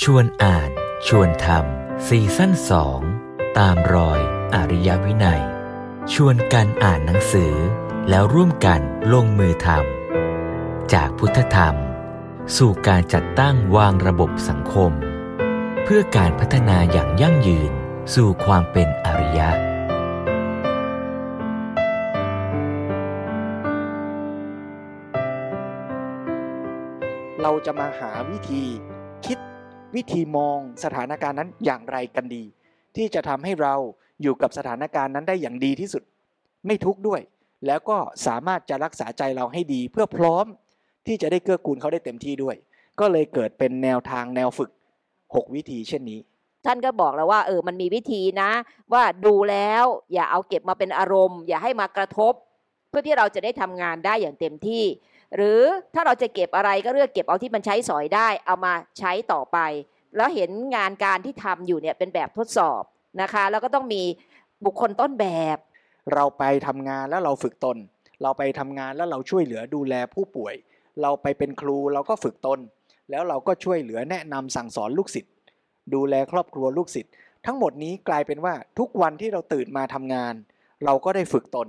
ชวนอ่านชวนทำซีซั่นสองตามรอยอริยวินัย ชวนกันอ่านหนังสือ แล้วร่วมกันลงมือทำจากพุทธธรรม สู่การจัดตั้งวางระบบสังคม เพื่อการพัฒนาอย่างยั่งยืนสู่ความเป็นอริยะ เราจะมาหาวิธีคิด วิธีมองสถานการณ์นั้นอย่างไรกันดี ที่จะทำให้เราอยู่กับสถานการณ์นั้นได้อย่างดีที่สุด ไม่ทุกข์ด้วย แล้วก็สามารถจะรักษาใจเราให้ดี เพื่อพร้อมที่จะได้เกื้อกูลเขาได้เต็มที่ด้วย ก็เลยเกิดเป็นแนวทางแนวฝึก 6 วิธีเช่นนี้ท่านก็บอกแล้วว่าเออมันมีวิธีนะ ว่าดูแล้วอย่าเอาเก็บมาเป็นอารมณ์ อย่าให้มากระทบ เพื่อที่เราจะได้ทำงานได้อย่างเต็มที่ หรือถ้าเราจะเก็บอะไรก็เลือกเก็บเอาที่มันใช้สอยได้ เอามาใช้ต่อไป แล้วเห็นงานการที่ทำอยู่เนี่ยเป็นแบบทดสอบนะคะ แล้วก็ต้องมีบุคคลต้นแบบ เราไปทำงานแล้วเราฝึกตน เราไปทำงานแล้วเราช่วยเหลือดูแลผู้ป่วย เราไปเป็นครูเราก็ฝึกตน แล้วเราก็ช่วยเหลือแนะนำสั่งสอนลูกศิษย์ดูแลครอบครัวลูกศิษย์ทั้งหมดนี้กลายเป็นว่าทุกวันที่เราตื่นมาทำงาน เราก็ได้ฝึกตน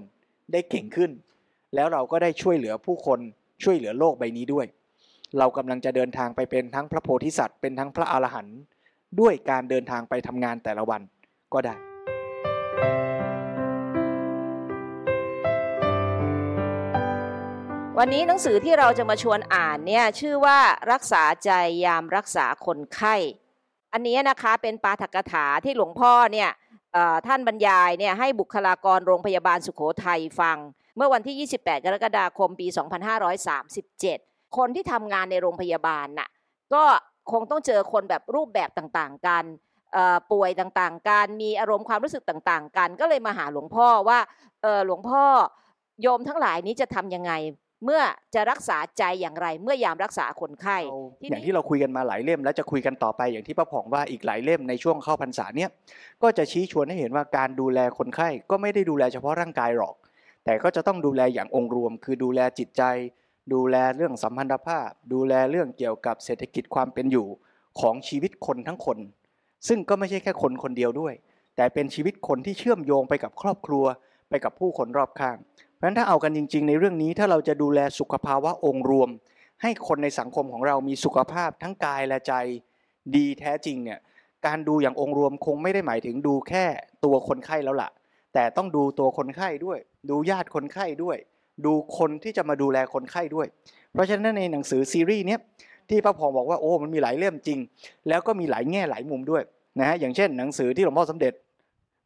ได้เก่งขึ้น แล้วเราก็ได้ช่วยเหลือผู้คน ช่วยเหลือโลกใบนี้ด้วย เรากำลังจะเดินทางไปเป็นทั้งพระโพธิสัตว์เป็นทั้งพระอรหันต์ด้วยการเดินทางไปทำงานแต่ละวันก็ได้ วันนี้หนังสือที่เราจะมาชวนอ่านเนี่ยชื่อว่ารักษาใจยามรักษาคนไข้ อันนี้นะคะเป็นปาฐกถาที่หลวงพ่อเนี่ยท่านบรรยายเนี่ยให้บุคลากรโรงพยาบาลสุขโขทัยฟัง เมื่อวันที่ 28 กรกฎาคมปี 2537 คนที่ทำงานในโรงพยาบาลน่ะก็คงต้องเจอคนแบบรูปแบบต่างๆ กันเอ่อป่วยต่างๆกันมีอารมณ์ความรู้สึกต่างๆ กัน ก็เลยมาหาหลวงพ่อว่าเออหลวงพ่อโยมทั้งหลายนี้จะทำยังไง เมื่อจะรักษาใจอย่างไร เมื่อยามรักษาคนไข้เราทีนี้อย่างที่เราคุยกันมาหลายเล่ม และจะคุยกันต่อไปอย่างที่ป้าผ่องว่าอีกหลายเล่มในช่วงเข้าพรรษาเนี่ยก็จะชี้ชวนให้เห็นว่าการดูแลคนไข้ก็ไม่ได้ดูแลเฉพาะร่างกายหรอก แต่ก็จะต้องดูแลอย่างองค์รวม คือดูแลจิตใจ ดูแลเรื่องสัมพันธภาพ ดูแลเรื่องเกี่ยวกับเศรษฐกิจความเป็นอยู่ของชีวิตคนทั้งคน ซึ่งก็ไม่ใช่แค่คนคนเดียวด้วย แต่เป็นชีวิตคนที่เชื่อมโยงไปกับครอบครัว ไปกับผู้คนรอบข้าง เพราะฉะนั้นถ้าเอากันจริง ๆ ในเรื่องนี้ถ้าเราจะดูแลสุขภาวะองค์รวม ให้คนในสังคมของเรามีสุขภาพทั้งกายและใจดีแท้จริงเนี่ยการดูอย่างองค์รวมคงไม่ได้หมายถึงดูแค่ตัวคนไข้แล้วล่ะ แต่ต้องดูตัวคนไข้ด้วย ดูญาติคนไข้ด้วย ดูคนที่จะมาดูแลคนไข้ด้วย เพราะฉะนั้นในหนังสือซีรีส์เนี้ยที่ป้าพองบอกว่าโอ้มันมีหลายเล่มจริง แล้วก็มีหลายแง่หลายมุมด้วยนะฮะอย่างเช่น หนังสือที่หลวงพ่อสมเด็จ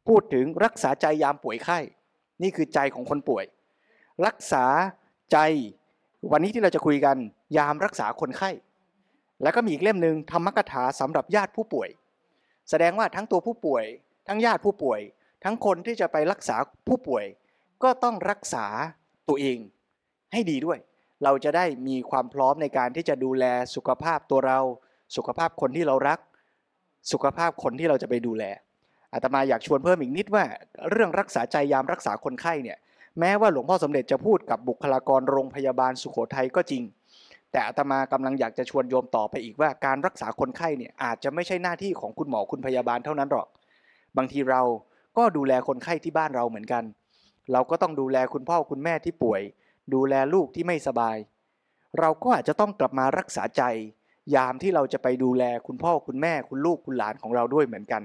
พูดถึงรักษาใจยามป่วยไข้ นี่คือใจของคนป่วย รักษาใจ วันนี้ที่เราจะคุยกันยามรักษาคนไข้ แล้วก็มีอีกเล่มหนึ่งธรรมกถาสำหรับญาติผู้ป่วย แสดงว่าทั้งตัวผู้ป่วย ทั้งญาติผู้ป่วย ทั้งคนที่จะไปรักษาผู้ป่วย ก็ต้องรักษาตัวเองให้ดีด้วย เราจะได้มีความพร้อมในการที่จะดูแลสุขภาพตัวเรา สุขภาพคนที่เรารัก สุขภาพคนที่เราจะไปดูแลอาตมาอยากชวนเพิ่มอีกนิดว่า เรื่องรักษาใจยามรักษาคนไข้เนี่ยแม้ว่าหลวงพ่อสมเด็จจะพูดกับบุคลากรโรงพยาบาลสุโขทัยก็จริง แต่อาตมากำลังอยากจะชวนโยมต่อไปอีกว่าการรักษาคนไข้เนี่ยอาจจะไม่ใช่หน้าที่ของคุณหมอคุณพยาบาลเท่านั้นหรอก บางทีเราก็ดูแลคนไข้ที่บ้านเราเหมือนกัน เราก็ต้องดูแลคุณพ่อคุณแม่ที่ป่วย ดูแลลูกที่ไม่สบาย เราก็อาจจะต้องกลับมารักษาใจ ยามที่เราจะไปดูแลคุณพ่อคุณแม่คุณลูกคุณหลานของเราด้วยเหมือนกัน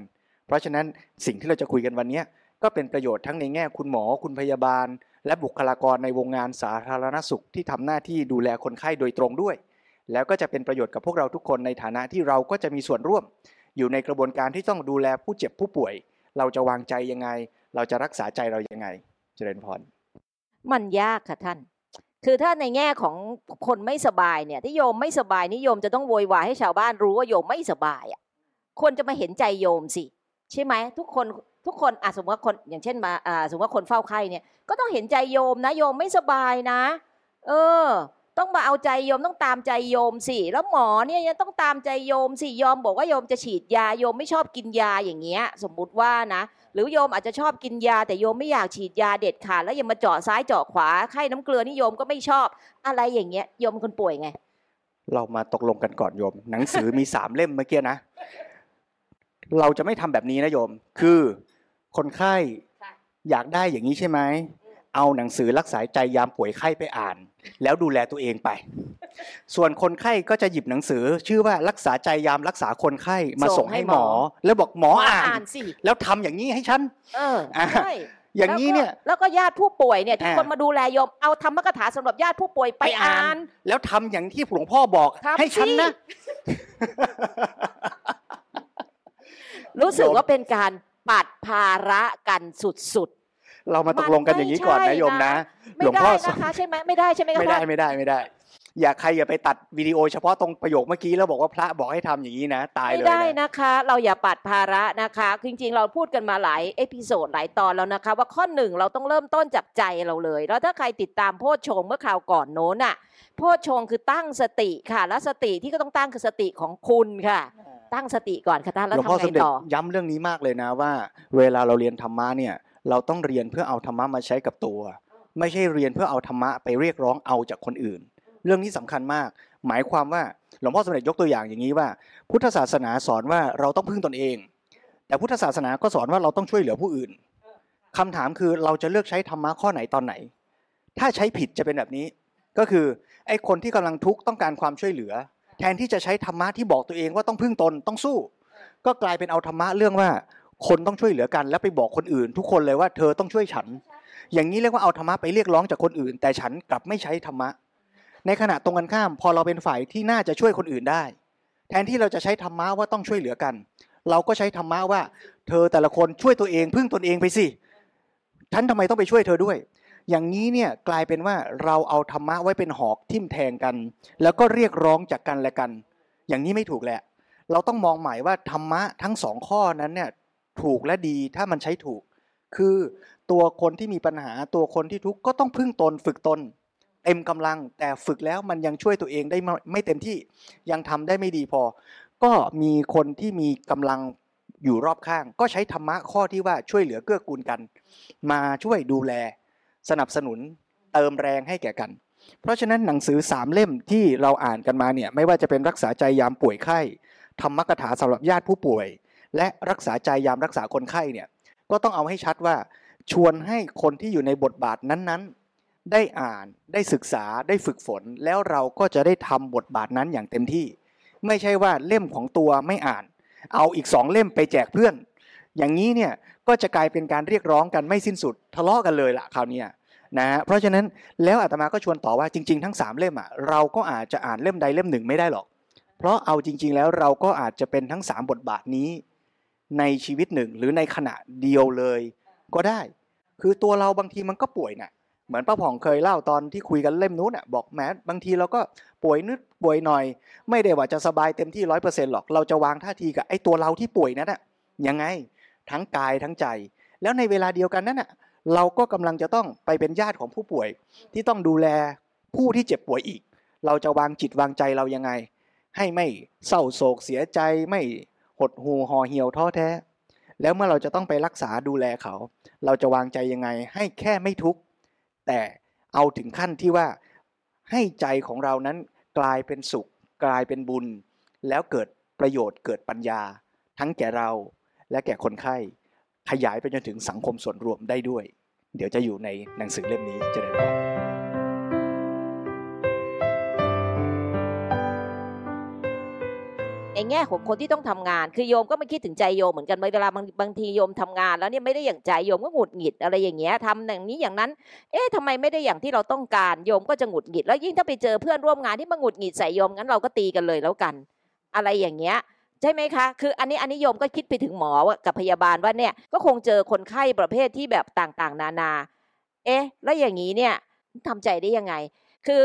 เพราะฉะนั้นสิ่งที่เราจะคุยกันวันนี้ก็เป็นประโยชน์ทั้งในแง่คุณหมอคุณพยาบาล และบุคลากรในวงงานสาธารณสุขที่ทำหน้าที่ดูแลคนไข้โดยตรงด้วย แล้วก็จะเป็นประโยชน์กับพวกเราทุกคนในฐานะที่เราก็จะมีส่วนร่วม อยู่ในกระบวนการที่ต้องดูแลผู้เจ็บผู้ป่วย เราจะวางใจยังไง เราจะรักษาใจเรายังไง เจริญพร มันยากค่ะท่าน คือถ้าในแง่ของคนไม่สบายเนี่ย ที่โยมไม่สบายนิยมจะต้องโวยวายให้ชาวบ้านรู้ว่าโยมไม่สบายอะควรจะมาเห็นใจโยมสิ ใช่ไหมทุกคนทุกคนอะสมมติว่าคนอย่างเช่นมาอ่าสมมติว่าคนเฝ้าไข้เนี่ยก็ต้องเห็นใจโยมนะโยมไม่สบายนะ เออ ต้องมาเอาใจโยมต้องตามใจโยมสิแล้วหมอเนี่ยยังต้องตามใจโยมสิยอมบอกว่าโยมจะฉีดยาโยมไม่ชอบกินยาอย่างเงี้ย สมมุติว่านะ หรือโยมอาจจะชอบกินยา แต่โยมไม่อยากฉีดยาเด็ดขาดแล้วยังมาเจาะซ้ายเจาะขวาไข้น้ำเกลือนี่โยมก็ไม่ชอบอะไรอย่างเงี้ยโยมเป็นคนป่วยไง เรามาตกลงกันก่อนโยม หนังสือมีสามเล่มเมื่อกี้นะ เราจะไม่ทำแบบนี้นะโยม คือคนไข้ค่ะอยากได้อย่างนี้ใช่ไหม เอาหนังสือรักษาใจยามป่วยไข้ไปอ่าน แล้วดูแลตัวเองไป ส่วนคนไข้ก็จะหยิบหนังสือ ชื่อว่ารักษาใจยามรักษาคนไข้มาส่งให้หมอ แล้วบอกหมออ่านสิแล้วทำอย่างนี้ให้ฉันเอออ่าใช่อย่างนี้เนี่ยแล้วก็แล้วก็ญาติผู้ป่วยเนี่ยที่อ่าคนมาดูแลโยมเอาธรรมกถาสำหรับญาติผู้ป่วยไปไปอ่านอ่าน แล้วทำอย่างที่หลวงพ่อบอกทำให้ฉันสินะ รู้สึกโยมว่าเป็นการปัดภาระกันสุด เรามาตกลงกันอย่างนี้ก่อนมันไม่นะโยมนะๆหไม่ลวงได้พ่อนะคะใช่ไหมไม่ได้ใช่ไหมคะไม่ได้ท่านไม่ได้ไม่ได้ อย่าใครอย่าไปตัดวิดีโอเฉพาะตรงประโยคเมื่อกี้แล้วบอกว่าพระบอกให้ทำอย่างนี้นะ ตายไม่เลยได้นะนะคะ เราอย่าปัดภาระนะคะ จริง ๆ เราพูดกันมาหลาย episode หลายตอนแล้วนะคะ ว่าข้อหนึ่งเราต้องเริ่มต้นจากใจเราเลย แล้วถ้าใครติดตามโพชฌงค์เมื่อคราวก่อนโน้นอะโพชฌงค์คือตั้งสติค่ะ แล้วสติที่ก็ต้องตั้งคือสติของคุณค่ะตั้งสติก่อนค่ะท่านแล้วหลวงพ่อทำสไงมเด็จต่อ ย้ำเรื่องนี้มากเลยนะว่า เวลาเราเรียนธรรมะเนี่ย เราต้องเรียนเพื่อเอาธรรมะมาใช้กับตัว ไม่ใช่เรียนเพื่อเอาธรรมะไปเรียกร้องเอาจากคนอื่น เรื่องนี้สำคัญมาก หมายความว่าหลวงพ่อสมเด็จยกตัวอย่างอย่างนี้ว่า พุทธศาสนาสอนว่าเราต้องพึ่งตนเอง แต่พุทธศาสนาก็สอนว่าเราต้องช่วยเหลือผู้อื่นคำถามคือเราจะเลือกใช้ธรรมะข้อไหนตอนไหน ถ้าใช้ผิดจะเป็นแบบนี้ ก็คือไอ้คนที่กำลังทุกข์ต้องการความช่วยเหลือ แทนที่จะใช้ธรรมะที่บอกตัวเองว่าต้องพึ่งตนต้องสู้ ก็กลายเป็นเอาธรรมะเรื่องว่า คนต้องช่วยเหลือกัน แล้วไปบอกคนอื่น ทุกคนเลยว่าเธอต้องช่วยฉัน อย่างนี้เรียกว่าเอาธรรมะไปเรียกร้องจากคนอื่น แต่ฉันกลับไม่ใช้ธรรมะ ในขณะตรงกันข้าม พอเราเป็นฝ่ายที่น่าจะช่วยคนอื่นได้ แทนที่เราจะใช้ธรรมะว่าต้องช่วยเหลือกัน เราก็ใช้ธรรมะว่า เธอแต่ละคนช่วยตัวเองพึ่งตนเองไปสิฉันทำไมต้องไปช่วยเธอด้วย อย่างนี้เนี่ยกลายเป็นว่าเราเอาธรรมะไว้เป็นหอกทิ่มแทงกัน แล้วก็เรียกร้องจากกันและกัน อย่างนี้ไม่ถูกแหละ เราต้องมองใหม่ว่าธรรมะทั้งสองข้อนั้นเนี่ย ถูกและดีถ้ามันใช้ถูก คือตัวคนที่มีปัญหาตัวคนที่ทุกข์ก็ต้องพึ่งตนฝึกตนเต็มกำลัง แต่ฝึกแล้วมันยังช่วยตัวเองได้ไม่เต็มที่ยังทำได้ไม่ดีพอ ก็มีคนที่มีกำลังอยู่รอบข้าง ก็ใช้ธรรมะข้อที่ว่าช่วยเหลือเกื้อกูลกัน มาช่วยดูแล สนับสนุนเติมแรงให้แก่กัน เพราะฉะนั้นหนังสือสามเล่มที่เราอ่านกันมาเนี่ยไม่ว่าจะเป็นรักษาใจยามป่วยไข้ธรรมกถาสำหรับญาติผู้ป่วย และรักษาใจยามรักษาคนไข้เนี่ยก็ต้องเอาให้ชัดว่าชวนให้คนที่อยู่ในบทบาทนั้นๆ ได้อ่านได้ศึกษาได้ฝึกฝน แล้วเราก็จะได้ทำบทบาทนั้นอย่างเต็มที่ ไม่ใช่ว่าเล่มของตัวไม่อ่าน เอาอีกสองเล่มไปแจกเพื่อน อย่างนี้เนี่ยก็จะกลายเป็นการเรียกร้องกันไม่สิ้นสุดทะเลาะกันเลยละคราวนี้นะเพราะฉะนั้นแล้วอาตมาก็ชวนต่อว่าจริงๆ ทั้งสามเล่มอะเราก็อาจจะอ่านเล่มใดเล่มหนึ่งไม่ได้หรอก เพราะเอาจริง ๆ แล้วเราก็อาจจะเป็นทั้งสามบทบาทนี้ ในชีวิตหนึ่งหรือในขณะเดียวเลยก็ได้ คือตัวเราบางทีมันก็ป่วยน่ะเหมือนป้าผ่องเคยเล่าตอนที่คุยกันเล่มนู้นอะบอกแม้บางทีเราก็ป่วยนิดป่วยหน่อย ไม่ได้ว่าจะสบายเต็มที่ร้อยเปอร์เซ็นต์หรอกเราจะวางท่าทีกับไอ้ตัวเราที่ป่วยนั้นอะยังไงทั้งกายทั้งใจ แล้วในเวลาเดียวกันนั้นอะเราก็กำลังจะต้องไปเป็นญาติของผู้ป่วย ที่ต้องดูแลผู้ที่เจ็บป่วยอีก เราจะวางจิตวางใจเรายังไง ให้ไม่เศร้าโศกเสียใจไม่ หดหูห่อเหี่ยวท้อแท้ แล้วเมื่อเราจะต้องไปรักษาดูแลเขา เราจะวางใจยังไงให้แค่ไม่ทุกข์แต่เอาถึงขั้นที่ว่าให้ใจของเรานั้นกลายเป็นสุข กลายเป็นบุญ แล้วเกิดประโยชน์เกิดปัญญา ทั้งแก่เราและแก่คนไข้ ขยายไปจนถึงสังคมส่วนรวมได้ด้วย เดี๋ยวจะอยู่ในหนังสือเล่มนี้เจะได้ ในแง่ของคนที่ต้องทำงาน คือโยมก็ไม่คิดถึงใจโยมเหมือนกันเวลาบางบางทีโยมทำงาน แล้วเนี่ยไม่ได้อย่างใจโยมก็หงุดหงิดอะไรอย่างเงี้ยทำอย่างนี้อย่างนั้น เอ๊ะทำไมไม่ได้อย่างที่เราต้องการโยมก็จะหงุดหงิด แล้วยิ่งถ้าไปเจอเพื่อนร่วมงานที่มาหงุดหงิดใส่โยมงั้นเราก็ตีกันเลยแล้วกัน อะไรอย่างเงี้ยใช่ไหมคะ คืออันนี้อันนี้โยมก็คิดไปถึงหมอกับพยาบาลว่าเนี่ยก็คงเจอคนไข้ประเภทที่แบบต่างๆ นานา เอ๊ะ แล้วอย่างนี้เนี่ยทำใจได้ยังไง คือ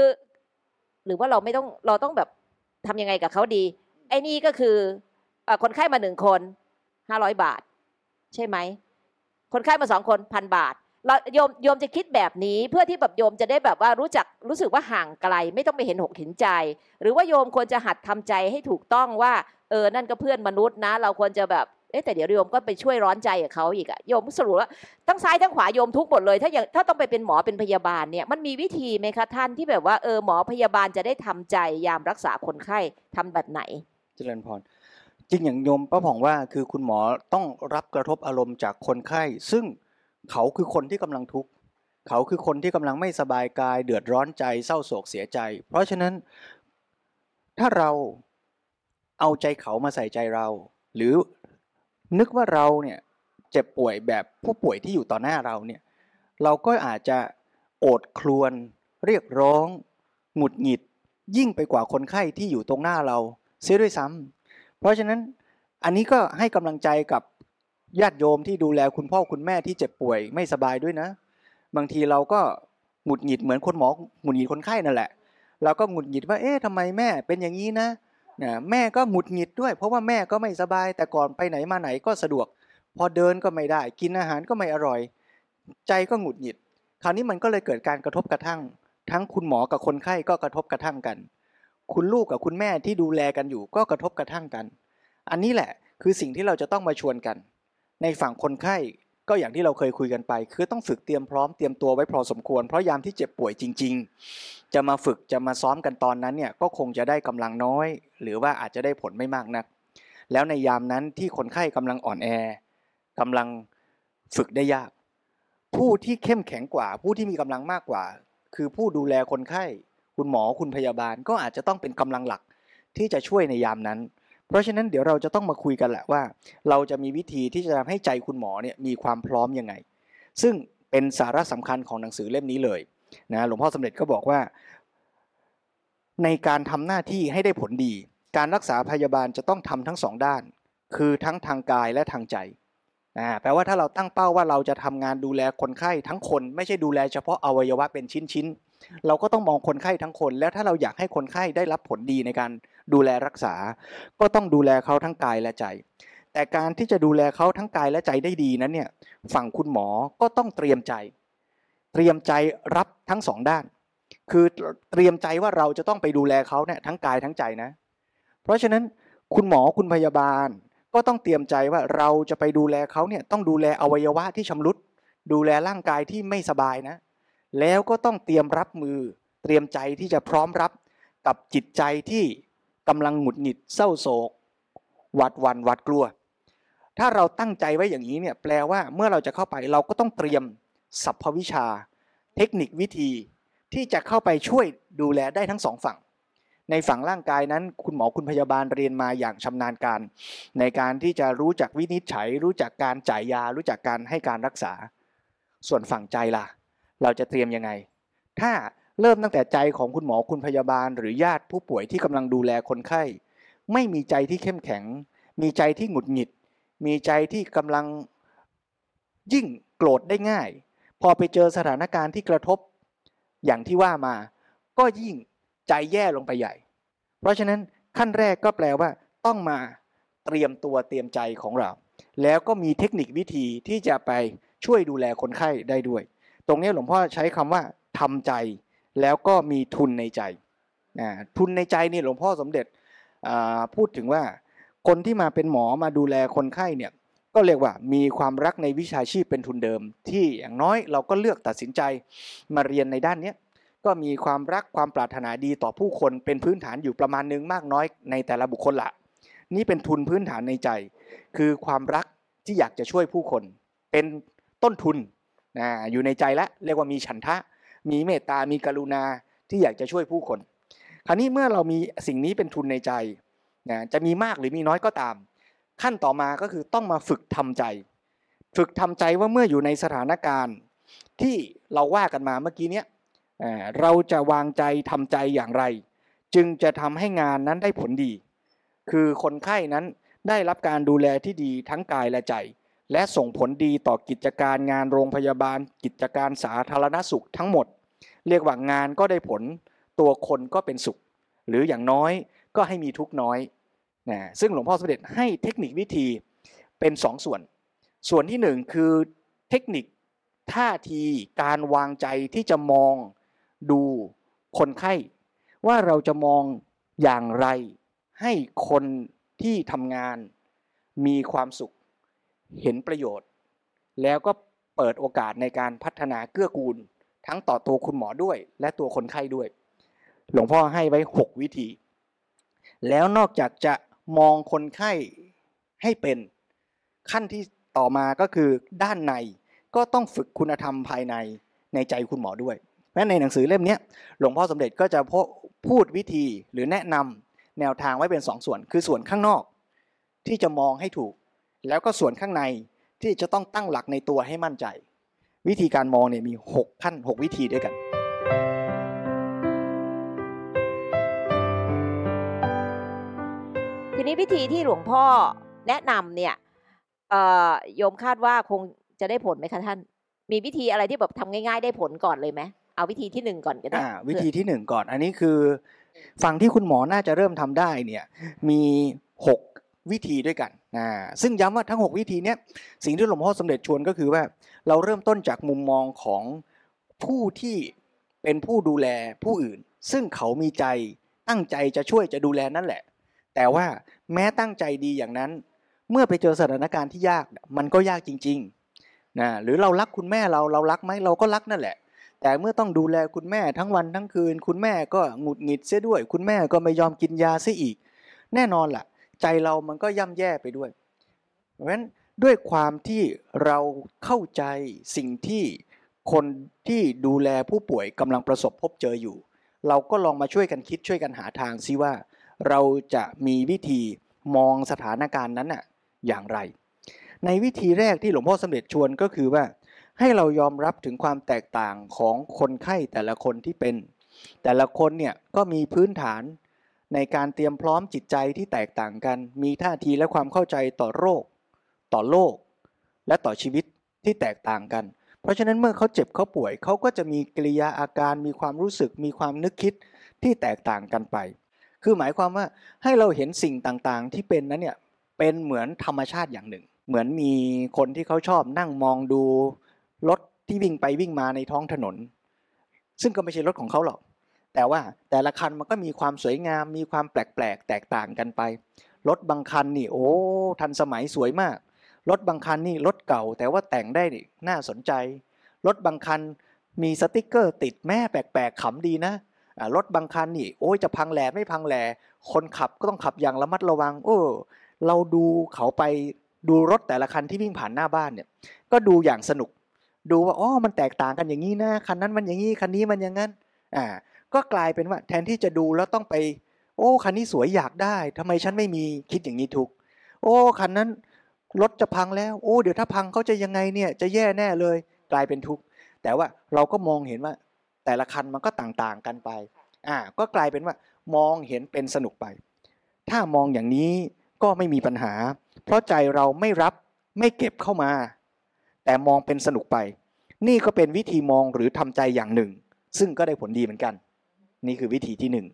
หรือว่าเราไม่ต้องเราต้องแบบทำยังไงกับเขาดี ไอ้นี่ก็คืออคนไข้มาหนึ่งคนห้าร้อยบาท ใช่ไหม คนไข้มาสองคนพันบาทเราโยมโยมจะคิดแบบนี้เพื่อที่แบบโยมจะได้แบบว่ารู้จักรู้สึกว่าห่างไกล ไม่ต้องไปเห็นหกเห็นใจ หรือว่าโยมควรจะหัดทำใจให้ถูกต้องว่าเออนั่นก็เพื่อนมนุษย์นะ เราควรจะแบบเอ๊แต่เดี๋ยวโยมก็ไปช่วยร้อนใจกับเขาอีกอะโยมสรุปว่าทั้งซ้ายทั้งขวาโยมทุกหมดเลย ถ้าอย่างถ้าต้องไปเป็นหมอเป็นพยาบาลเนี่ยมันมีวิธีไหมคะท่านที่แบบว่าเออหมอพยาบาลจะได้ทำใจยามรักษาคนไข้ทำแบบไหน เจริญพรจริงอย่างโยมป้าผ่องว่าคือคุณหมอต้องรับกระทบอารมณ์จากคนไข้ ซึ่งเขาคือคนที่กำลังทุกข์เขาคือคนที่กำลังไม่สบายกาย เดือดร้อนใจเศร้าโศกเสียใจ เพราะฉะนั้น ถ้าเราเอาใจเขามาใส่ใจเรา หรือนึกว่าเราเนี่ยเจ็บป่วยแบบผู้ป่วยที่อยู่ต่อหน้าเราเนี่ยเราก็อาจจะโอดครวน เรียกร้อง หงุดหงิด ยิ่งไปกว่าคนไข้ที่อยู่ตรงหน้าเรา เสียด้วยซ้ำเพราะฉะนั้นอันนี้ก็ให้กำลังใจกับญาติโยมที่ดูแลคุณพ่อคุณแม่ที่เจ็บป่วยไม่สบายด้วยนะ บางทีเราก็หงุดหงิดเหมือนคนหมอหงุดหงิดคนไข้นั่นแหละเราก็หงุดหงิดว่าเอ๊ะทำไมแม่เป็นอย่างนี้นะนะแม่ก็หงุดหงิดด้วย เพราะว่าแม่ก็ไม่สบายแต่ก่อนไปไหนมาไหนก็สะดวก พอเดินก็ไม่ได้ กินอาหารก็ไม่อร่อย ใจก็หงุดหงิด คราวนี้มันก็เลยเกิดการกระทบกระทั่ง ทั้งคุณหมอกับคนไข้ก็กระทบกระทั่งกัน คุณลูกกับคุณแม่ที่ดูแลกันอยู่ก็กระทบกระทั่งกัน อันนี้แหละคือสิ่งที่เราจะต้องมาชวนกัน ในฝั่งคนไข้ก็อย่างที่เราเคยคุยกันไป คือต้องฝึกเตรียมพร้อมเตรียมตัวไว้พอสมควร เพราะยามที่เจ็บป่วยจริง ๆ จะมาฝึกจะมาซ้อมกันตอนนั้นเนี่ยก็คงจะได้กำลังน้อย หรือว่าอาจจะได้ผลไม่มากนัก แล้วในยามนั้นที่คนไข้กำลังอ่อนแอกำลังฝึกได้ยาก ผู้ที่เข้มแข็งกว่า ผู้ที่มีกำลังมากกว่า คือผู้ดูแลคนไข้ คุณหมอคุณพยาบาลก็อาจจะต้องเป็นกำลังหลักที่จะช่วยในยามนั้น เพราะฉะนั้นเดี๋ยวเราจะต้องมาคุยกันแหละว่า เราจะมีวิธีที่จะทำให้ใจคุณหมอเนี่ยมีความพร้อมยังไง ซึ่งเป็นสาระสำคัญของหนังสือเล่มนี้เลยนะหลวงพ่อสมเด็จก็บอกว่า ในการทำหน้าที่ให้ได้ผลดี การรักษาพยาบาลจะต้องทำทั้งสองด้าน คือทั้งทางกายและทางใจอ่าแปลว่าถ้าเราตั้งเป้าว่าเราจะทำงานดูแลคนไข้ทั้งคน ไม่ใช่ดูแลเฉพาะอวัยวะเป็นชิ้นๆ เราก็ต้องมองคนไข้ทั้งคน แล้วถ้าเราอยากให้คนไข้ได้รับผลดีในการดูแลรักษา ก็ต้องดูแลเขาทั้งกายและใจ แต่การที่จะดูแลเขาทั้งกายและใจได้ดีนั้นเนี่ยฝั่งคุณหมอก็ต้องเตรียมใจ เตรียมใจรับทั้งสองด้าน คือเตรียมใจว่าเราจะต้องไปดูแลเขาเนี่ยทั้งกายทั้งใจนะ เพราะฉะนั้นคุณหมอคุณพยาบาล ก็ต้องเตรียมใจว่าเราจะไปดูแลเขาเนี่ยต้องดูแลอวัยวะที่ชำรุดดูแลร่างกายที่ไม่สบายนะ แล้วก็ต้องเตรียมรับมือ เตรียมใจที่จะพร้อมรับกับจิตใจที่กำลังหงุดหงิดเศร้าโศกหวาดวันหวาดกลัว ถ้าเราตั้งใจไว้อย่างนี้เนี่ยแปลว่าเมื่อเราจะเข้าไปเราก็ต้องเตรียมสัพพวิชา เทคนิควิธีที่จะเข้าไปช่วยดูแลได้ทั้งสองฝั่ง ในฝั่งร่างกายนั้น คุณหมอคุณพยาบาลเรียนมาอย่างชำนาญการ ในการที่จะรู้จักวินิจฉัย รู้จักการจ่ายยา รู้จักการให้การรักษา ส่วนฝั่งใจล่ะ เราจะเตรียมยังไง ถ้าเริ่มตั้งแต่ใจของคุณหมอคุณพยาบาล หรือญาติผู้ป่วยที่กำลังดูแลคนไข้ ไม่มีใจที่เข้มแข็ง มีใจที่หงุดหงิด มีใจที่กำลังยิ่งโกรธได้ง่าย พอไปเจอสถานการณ์ที่กระทบ อย่างที่ว่ามา ก็ยิ่งใจแย่ลงไปใหญ่ เพราะฉะนั้นขั้นแรกก็แปลว่า ต้องมาเตรียมตัวเตรียมใจของเรา แล้วก็มีเทคนิควิธีที่จะไปช่วยดูแลคนไข้ได้ด้วย ตรงนี้หลวงพ่อใช้คำว่าทำใจแล้วก็มีทุนในใจทุนในใจนี่หลวงพ่อสมเด็จพูดถึงว่าคนที่มาเป็นหมอมาดูแลคนไข้เนี่ยก็เรียกว่ามีความรักในวิชาชีพเป็นทุนเดิม ที่อย่างน้อยเราก็เลือกตัดสินใจมาเรียนในด้านนี้ก็มีความรักความปรารถนาดีต่อผู้คนเป็นพื้นฐานอยู่ประมาณนึงมากน้อยในแต่ละบุคคลละนี่เป็นทุนพื้นฐานในใจ คือความรักที่อยากจะช่วยผู้คน เป็นต้นทุน นะอยู่ในใจแล้วเรียกว่ามีฉันทะ มีเมตตามีกรุณาที่อยากจะช่วยผู้คน คราวนี้เมื่อเรามีสิ่งนี้เป็นทุนในใจนะจะมีมากหรือมีน้อยก็ตาม ขั้นต่อมาก็คือต้องมาฝึกทำใจ ฝึกทำใจว่าเมื่ออยู่ในสถานการณ์ ที่เราว่ากันมาเมื่อกี้เนี้ยเราจะวางใจทำใจอย่างไร จึงจะทำให้งานนั้นได้ผลดี คือคนไข้นั้นได้รับการดูแลที่ดีทั้งกายและใจ และส่งผลดีต่อกิจการงานโรงพยาบาล กิจการสาธารณสุขทั้งหมด เรียกว่างานก็ได้ผลตัวคนก็เป็นสุข หรืออย่างน้อยก็ให้มีทุกน้อยนะซึ่งหลวงพ่อสมเด็จให้เทคนิควิธีเป็นสองส่วน ส่วนที่หนึ่งคือเทคนิคท่าทีการวางใจที่จะมองดูคนไข้ ว่าเราจะมองอย่างไร ให้คนที่ทำงานมีความสุข เห็นประโยชน์ แล้วก็เปิดโอกาสในการพัฒนาเกื้อกูล ทั้งต่อตัวคุณหมอด้วย และตัวคนไข้ด้วย หลวงพ่อให้ไว้ 6 วิธี แล้วนอกจากจะมองคนไข้ให้เป็นขั้นที่ต่อมาก็คือด้านในก็ต้องฝึกคุณธรรมภายในในใจคุณหมอด้วยเพราะในหนังสือเล่มนี้หลวงพ่อสมเด็จก็จะพูดวิธีหรือแนะนำแนวทางไว้เป็นสองส่วน คือส่วนข้างนอก ที่จะมองให้ถูก แล้วก็ส่วนข้างในที่จะต้องตั้งหลักในตัวให้มั่นใจ วิธีการมองเนี่ยมี 6 ขั้น 6 วิธีด้วยกัน ทีนี้วิธีที่หลวงพ่อแนะนำเนี่ยโยมคาดว่าคงจะได้ผลไหมคะท่าน มีวิธีอะไรที่แบบทำง่ายๆได้ผลก่อนเลยไหมเอาวิธีที่หนึ่งก่อนก็ได้วิธีที่หนึ่งก่อน อันนี้คือ ฝั่งที่คุณหมอน่าจะเริ่มทำได้เนี่ยมีหก วิธีด้วยกันนะซึ่งย้ำว่าทั้ง 6 วิธีเนี้ยสิ่งที่หลวงพ่อสมเด็จชวนก็คือว่า เราเริ่มต้นจากมุมมองของผู้ที่เป็นผู้ดูแลผู้อื่น ซึ่งเขามีใจตั้งใจจะช่วยจะดูแลนั่นแหละ แต่ว่าแม้ตั้งใจดีอย่างนั้น เมื่อไปเจอสถานการณ์ที่ยากมันก็ยากจริงๆนะหรือเรารักคุณแม่เราเรารักไหมเราก็รักนั่นแหละแต่เมื่อต้องดูแลคุณแม่ทั้งวันทั้งคืน คุณแม่ก็หงุดหงิดเสียด้วย คุณแม่ก็ไม่ยอมกินยาเสียอีก แน่นอนละ่ะ ใจเรามันก็ย่ำแย่ไปด้วย เพราะฉะนั้นด้วยความที่เราเข้าใจสิ่งที่คนที่ดูแลผู้ป่วยกำลังประสบพบเจออยู่ เราก็ลองมาช่วยกันคิดช่วยกันหาทางซิว่า เราจะมีวิธีมองสถานการณ์นั้นน่ะอย่างไร ในวิธีแรกที่หลวงพ่อสมเด็จชวนก็คือว่า ให้เรายอมรับถึงความแตกต่างของคนไข้แต่ละคนที่เป็น แต่ละคนเนี่ยก็มีพื้นฐาน ในการเตรียมพร้อมจิตใจที่แตกต่างกัน มีท่าทีและความเข้าใจต่อโรค ต่อโลก และต่อชีวิตที่แตกต่างกัน เพราะฉะนั้นเมื่อเขาเจ็บเขาป่วยเขาก็จะมีกิริยาอาการ มีความรู้สึก มีความนึกคิดที่แตกต่างกันไป คือหมายความว่าให้เราเห็นสิ่งต่างๆ ที่เป็นนั้นเนี่ยเป็นเหมือนธรรมชาติอย่างหนึ่ง เหมือนมีคนที่เขาชอบนั่งมองดูรถที่วิ่งไปวิ่งมาในท้องถนน ซึ่งก็ไม่ใช่รถของเขาหรอก แต่ว่าแต่ละคันมันก็มีความสวยงาม มีความแปลกๆ แตกต่างกันไป รถบางคันนี่โอ้ทันสมัยสวยมาก รถบางคันนี่รถเก่า แต่ว่าแต่งได้น่าสนใจ รถบางคันมีสติกเกอร์ติดแม่แปลกๆขำดีนะรถบางคันนี่โอ้ยจะพังแหล่ไม่พังแหล่คนขับก็ต้องขับอย่างระมัดระวัง โอ้เราดูเขาไปดูรถแต่ละคันที่วิ่งผ่านหน้าบ้านเนี่ย ก็ดูอย่างสนุก ดูว่าอ๋อมันแตกต่างกันอย่างนี้นะคันนั้นมันอย่างนี้คันนี้มันอย่างนั้นอ่า ก็กลายเป็นว่าแทนที่จะดูแล้วต้องไป โอ้คันนี้สวยอยากได้ทำไมฉันไม่มีคิดอย่างนี้ทุก โอ้คันนั้นรถจะพังแล้ว โอ้ เดี๋ยวถ้าพังเขาจะยังไงเนี่ยจะแย่แน่เลย กลายเป็นทุกข์แต่ว่าเราก็มองเห็นว่า แต่ละคันมันก็ต่างๆกันไปอ่าก็กลายเป็นว่ามองเห็นเป็นสนุกไป ถ้ามองอย่างนี้ก็ไม่มีปัญหา เพราะใจเราไม่รับไม่เก็บเข้ามา แต่มองเป็นสนุกไป นี่ก็เป็นวิธีมองหรือทำใจอย่างหนึ่ง ซึ่งก็ได้ผลดีเหมือนกัน นี่คือวิธีที่หนึ่ง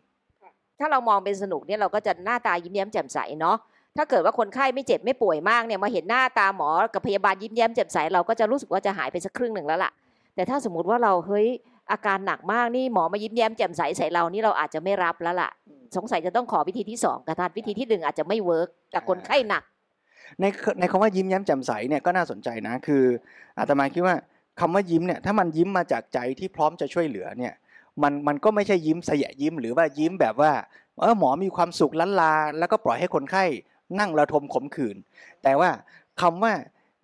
ถ้าเรามองเป็นสนุกเนี่ยเราก็จะหน้าตายิ้มแย้มแจ่มใสเนาะถ้าเกิดว่าคนไข้ไม่เจ็บไม่ป่วยมากเนี่ยมาเห็นหน้าตาหมอกับพยาบาลยิ้มแย้มแจ่มใสเราก็จะรู้สึกว่าจะหายไปสักครึ่งหนึ่งแล้วล่ะ แต่ถ้าสมมติว่าเราเฮ้ยอาการหนักมากนี่หมอมายิ้มแย้มแจ่มใสใส่เรานี่เราอาจจะไม่รับแล้วล่ะ สงสัยจะต้องขอวิธีที่สองกระทัดวิธีที่หนึ่งอาจจะไม่เวิร์กกับคนไข้หนัก ในในคำว่ายิ้มแย้มแจ่มใสเนี่ยก็น่าสนใจนะคืออาตมาคิดว่าคำว่ายิ้มเนี่ยถ้ามันยิ้มมาจากใจที่พร้อมจะช่วยเหลือเนี่ย มันมันก็ไม่ใช่ยิ้มสยะยิ้ม หรือว่ายิ้มแบบว่าเออหมอมีความสุขล้นลา แล้วก็ปล่อยให้คนไข้นั่งระทมขมขื่นแต่ว่าคำว่า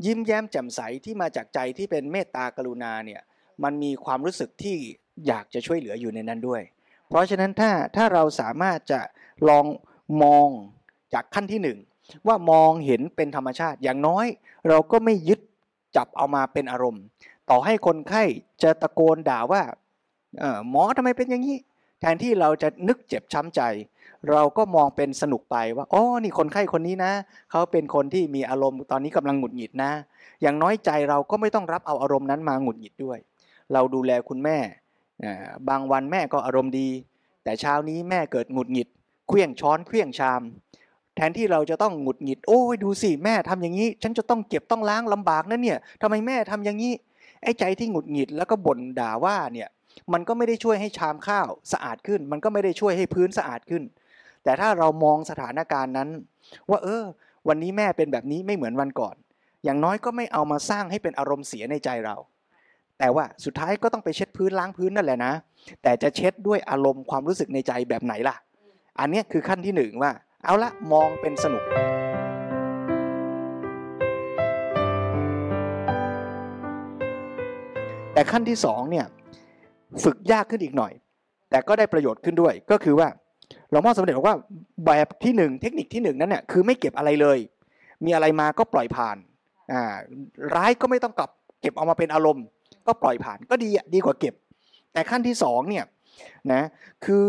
ยิ้มแย้มแจ่มใสที่มาจากใจที่เป็นเมตตากรุณาเนี่ยมันมีความรู้สึกที่อยากจะช่วยเหลืออยู่ในนั้นด้วย เพราะฉะนั้นถ้าถ้าเราสามารถจะลองมองจากขั้นที่หนึ่งว่ามองเห็นเป็นธรรมชาติอย่างน้อย เราก็ไม่ยึดจับเอามาเป็นอารมณ์ ต่อให้คนไข้จะตะโกนด่าว่า หมอทำไมเป็นอย่างนี้ แทนที่เราจะนึกเจ็บช้ำใจ เราก็มองเป็นสนุกไปว่าอ๋อนี่คนไข้คนนี้นะเขาเป็นคนที่มีอารมณ์ตอนนี้กำลังหงุดหงิดนะ อย่างน้อยใจเราก็ไม่ต้องรับเอาอารมณ์นั้นมาหงุดหงิดด้วย เราดูแลคุณแม่บางวันแม่ก็อารมณ์ดี แต่เช้านี้แม่เกิดหงุดหงิดเคลี้ยงช้อนเคลี้ยงชาม แทนที่เราจะต้องหงุดหงิด โอ้ยดูสิแม่ทำอย่างนี้ ฉันจะต้องเก็บต้องล้างลำบากนะเนี่ยทำไมแม่ทำอย่างนี้ไอ้ใจที่หงุดหงิดแล้วก็บ่นด่าว่าเนี่ย มันก็ไม่ได้ช่วยให้ชามข้าวสะอาดขึ้น มันก็ไม่ได้ช่วยให้พื้นสะอาดขึ้น แต่ถ้าเรามองสถานการณ์นั้น ว่าเออ วันนี้แม่เป็นแบบนี้ไม่เหมือนวันก่อน อย่างน้อยก็ไม่เอามาสร้างให้เป็นอารมณ์เสียในใจเรา แต่ว่าสุดท้ายก็ต้องไปเช็ดพื้นล้างพื้นนั่นแหละนะ แต่จะเช็ดด้วยอารมณ์ความรู้สึกในใจแบบไหนล่ะ อันนี้คือขั้นที่หนึ่งว่า เอาละมองเป็นสนุกแต่ขั้นที่สองเนี่ย ฝึกยากขึ้นอีกหน่อย แต่ก็ได้ประโยชน์ขึ้นด้วย ก็คือว่าหลวงพ่อสมเด็จบอกว่าแบบที่หนึ่งเทคนิคที่หนึ่งนั้นเนี่ยคือไม่เก็บอะไรเลย มีอะไรมาก็ปล่อยผ่านอ่าร้ายก็ไม่ต้องกลับเก็บเอามาเป็นอารมณ์ ก็ปล่อยผ่านก็ดีอะดีกว่าเก็บ แต่ขั้นที่สองเนี่ยนะคือ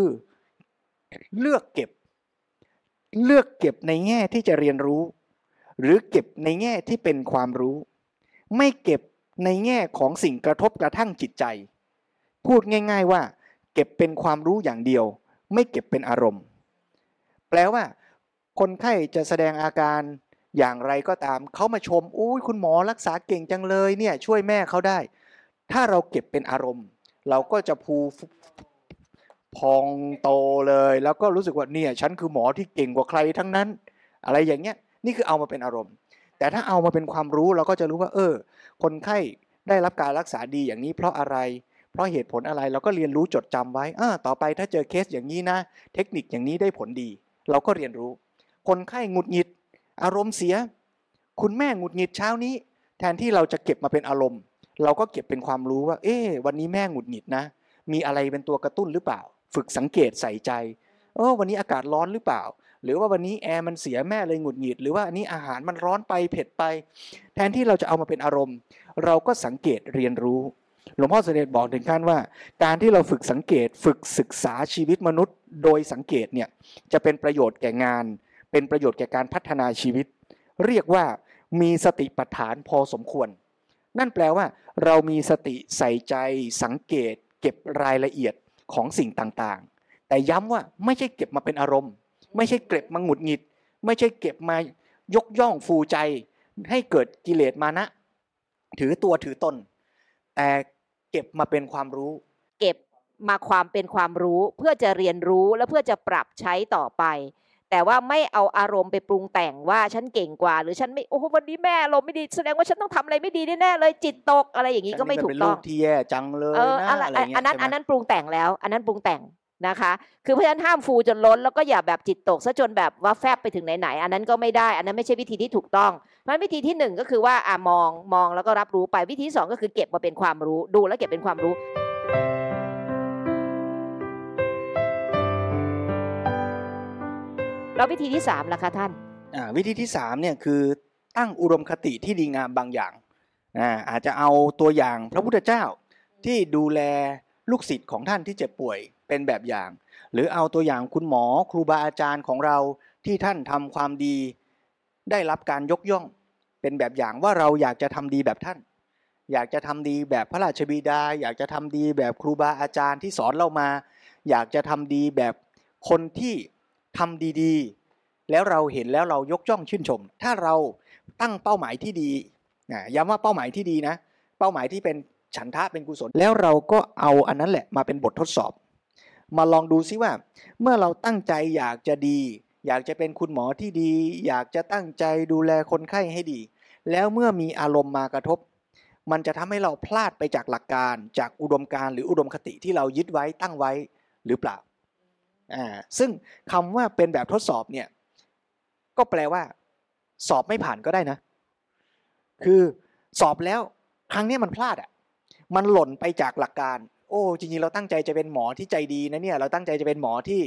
เลือกเก็บ เลือกเก็บในแง่ที่จะเรียนรู้ หรือเก็บในแง่ที่เป็นความรู้ ไม่เก็บในแง่ของสิ่งกระทบกระทั่งจิตใจ พูดง่าย ๆว่า เก็บเป็นความรู้อย่างเดียว ไม่เก็บเป็นอารมณ์ แปลว่า คนไข้จะแสดงอาการอย่างไรก็ตาม เขามาชมอุ้ยคุณหมอรักษาเก่งจังเลยเนี่ย ช่วยแม่เขาได้ ถ้าเราเก็บเป็นอารมณ์ เราก็จะภูพองโตเลย แล้วก็รู้สึกว่าเนี่ยฉันคือหมอที่เก่งกว่าใครทั้งนั้น อะไรอย่างเงี้ยนี่คือเอามาเป็นอารมณ์ แต่ถ้าเอามาเป็นความรู้เราก็จะรู้ว่า เออ คนไข้ได้รับการรักษาดีอย่างนี้เพราะอะไร เพราะเหตุผลอะไรเราก็เรียนรู้จดจำไว้อ่าต่อไปถ้าเจอเคสอย่างนี้นะ เทคนิคอย่างนี้ได้ผลดี เราก็เรียนรู้ คนไข้หงุดหงิด อารมณ์เสีย คุณแม่หงุดหงิดเช้านี้ แทนที่เราจะเก็บมาเป็นอารมณ์ เราก็เก็บเป็นความรู้ว่า เอ๊วันนี้แม่หงุดหงิดนะ มีอะไรเป็นตัวกระตุ้นหรือเปล่า ฝึกสังเกตใส่ใจเออวันนี้อากาศร้อนหรือเปล่า หรือว่าวันนี้แอร์มันเสียแม่เลยหงุดหงิด หรือว่าอันนี้อาหารมันร้อนไปเผ็ดไป แทนที่เราจะเอามาเป็นอารมณ์ เราก็สังเกตเรียนรู้ หลวงพ่อเสด็จบอกถึงขั้นว่า การที่เราฝึกสังเกตฝึกศึกษาชีวิตมนุษย์ โดยสังเกตเนี่ยจะเป็นประโยชน์แก่งาน เป็นประโยชน์แก่การพัฒนาชีวิต เรียกว่ามีสติปัฏฐานพอสมควร นั่นแปลว่า เรามีสติใส่ใจสังเกต เก็บรายละเอียดของสิ่งต่างๆ แต่ย้ำว่าไม่ใช่เก็บมาเป็นอารมณ์ ไม่ใช่เก็บมาหงุดหงิด ไม่ใช่เก็บมายกย่องฟูใจ ให้เกิดกิเลสมานะ ถือตัวถือตน แต่เก็บมาเป็นความรู้ เก็บมาความเป็นความรู้เพื่อจะเรียนรู้และเพื่อจะปรับใช้ต่อไป แต่ว่าไม่เอาอารมณ์ไปปรุงแต่งว่าฉันเก่งกว่า หรือฉันไม่โอ้โหวันนี้แม่อารมณ์ไม่ดีแสดงว่าฉันต้องทำอะไรไม่ดีแน่ๆเลยจิตตกอะไรอย่างนี้ก็ไม่ถูกต้องฉันนี่มันเป็นลูที่แย่จังเลยเออนะอะไรอะไรเงี้ยอันนั้นใช่ไหมอันนั้นปรุงแต่งแล้ว อันนั้นปรุงแต่ง นะคะ คือเพราะฉะนั้นห้ามฟูจนล้นแล้วก็อย่าแบบจิตตกซะจนแบบว่าแฟบไปถึงไหนๆอันนั้นก็ไม่ได้ อันนั้นไม่ใช่วิธีที่ถูกต้อง เพราะวิธีที่หนึ่งก็คือว่าอ่ามองมองแล้วก็รับรู้ไปวิธีที่สองก็คือเก็บมาเป็นความรู้ดูแล้วเก็บเป็นความรู้แล้ววิธีที่สามล่ะคะท่านอ่าวิธีที่สามเนี่ยคือตั้งอุดมคติที่ดีงามบางอย่างอ่าอาจจะเอาตัวอย่างพระพุทธเจ้าที่ดูแลลูกศิษย์ของท่านที่เจ็บป่วย เป็นแบบอย่าง หรือเอาตัวอย่างคุณหมอครูบาอาจารย์ของเราที่ท่านทำความดี ได้รับการยกย่อง เป็นแบบอย่างว่าเราอยากจะทำดีแบบท่าน อยากจะทำดีแบบพระราชบิดา อยากจะทำดีแบบครูบาอาจารย์ที่สอนเรามา อยากจะทำดีแบบคนที่ทำดีๆ แล้วเราเห็นแล้วเรายกย่องชื่นชม ถ้าเราตั้งเป้าหมายที่ดีนะย้ำว่าเป้าหมายที่ดีนะ เป้าหมายที่เป็นฉันทะเป็นกุศลแล้วเราก็เอาอันนั้นแหละมาเป็นบททดสอบ มาลองดูซิว่า เมื่อเราตั้งใจอยากจะดี อยากจะเป็นคุณหมอที่ดี อยากจะตั้งใจดูแลคนไข้ให้ดี แล้วเมื่อมีอารมณ์มากระทบ มันจะทำให้เราพลาดไปจากหลักการ จากอุดมการหรืออุดมคติที่เรายึดไว้ตั้งไว้หรือเปล่าอ่าซึ่งคำว่าเป็นแบบทดสอบเนี่ยก็แปลว่า สอบไม่ผ่านก็ได้นะ คือสอบแล้วครั้งนี้มันพลาดอะมันหล่นไปจากหลักการ โอ้จริงๆเราตั้งใจจะเป็นหมอที่ใจดีนะเนี่ย เราตั้งใจจะเป็นหมอที่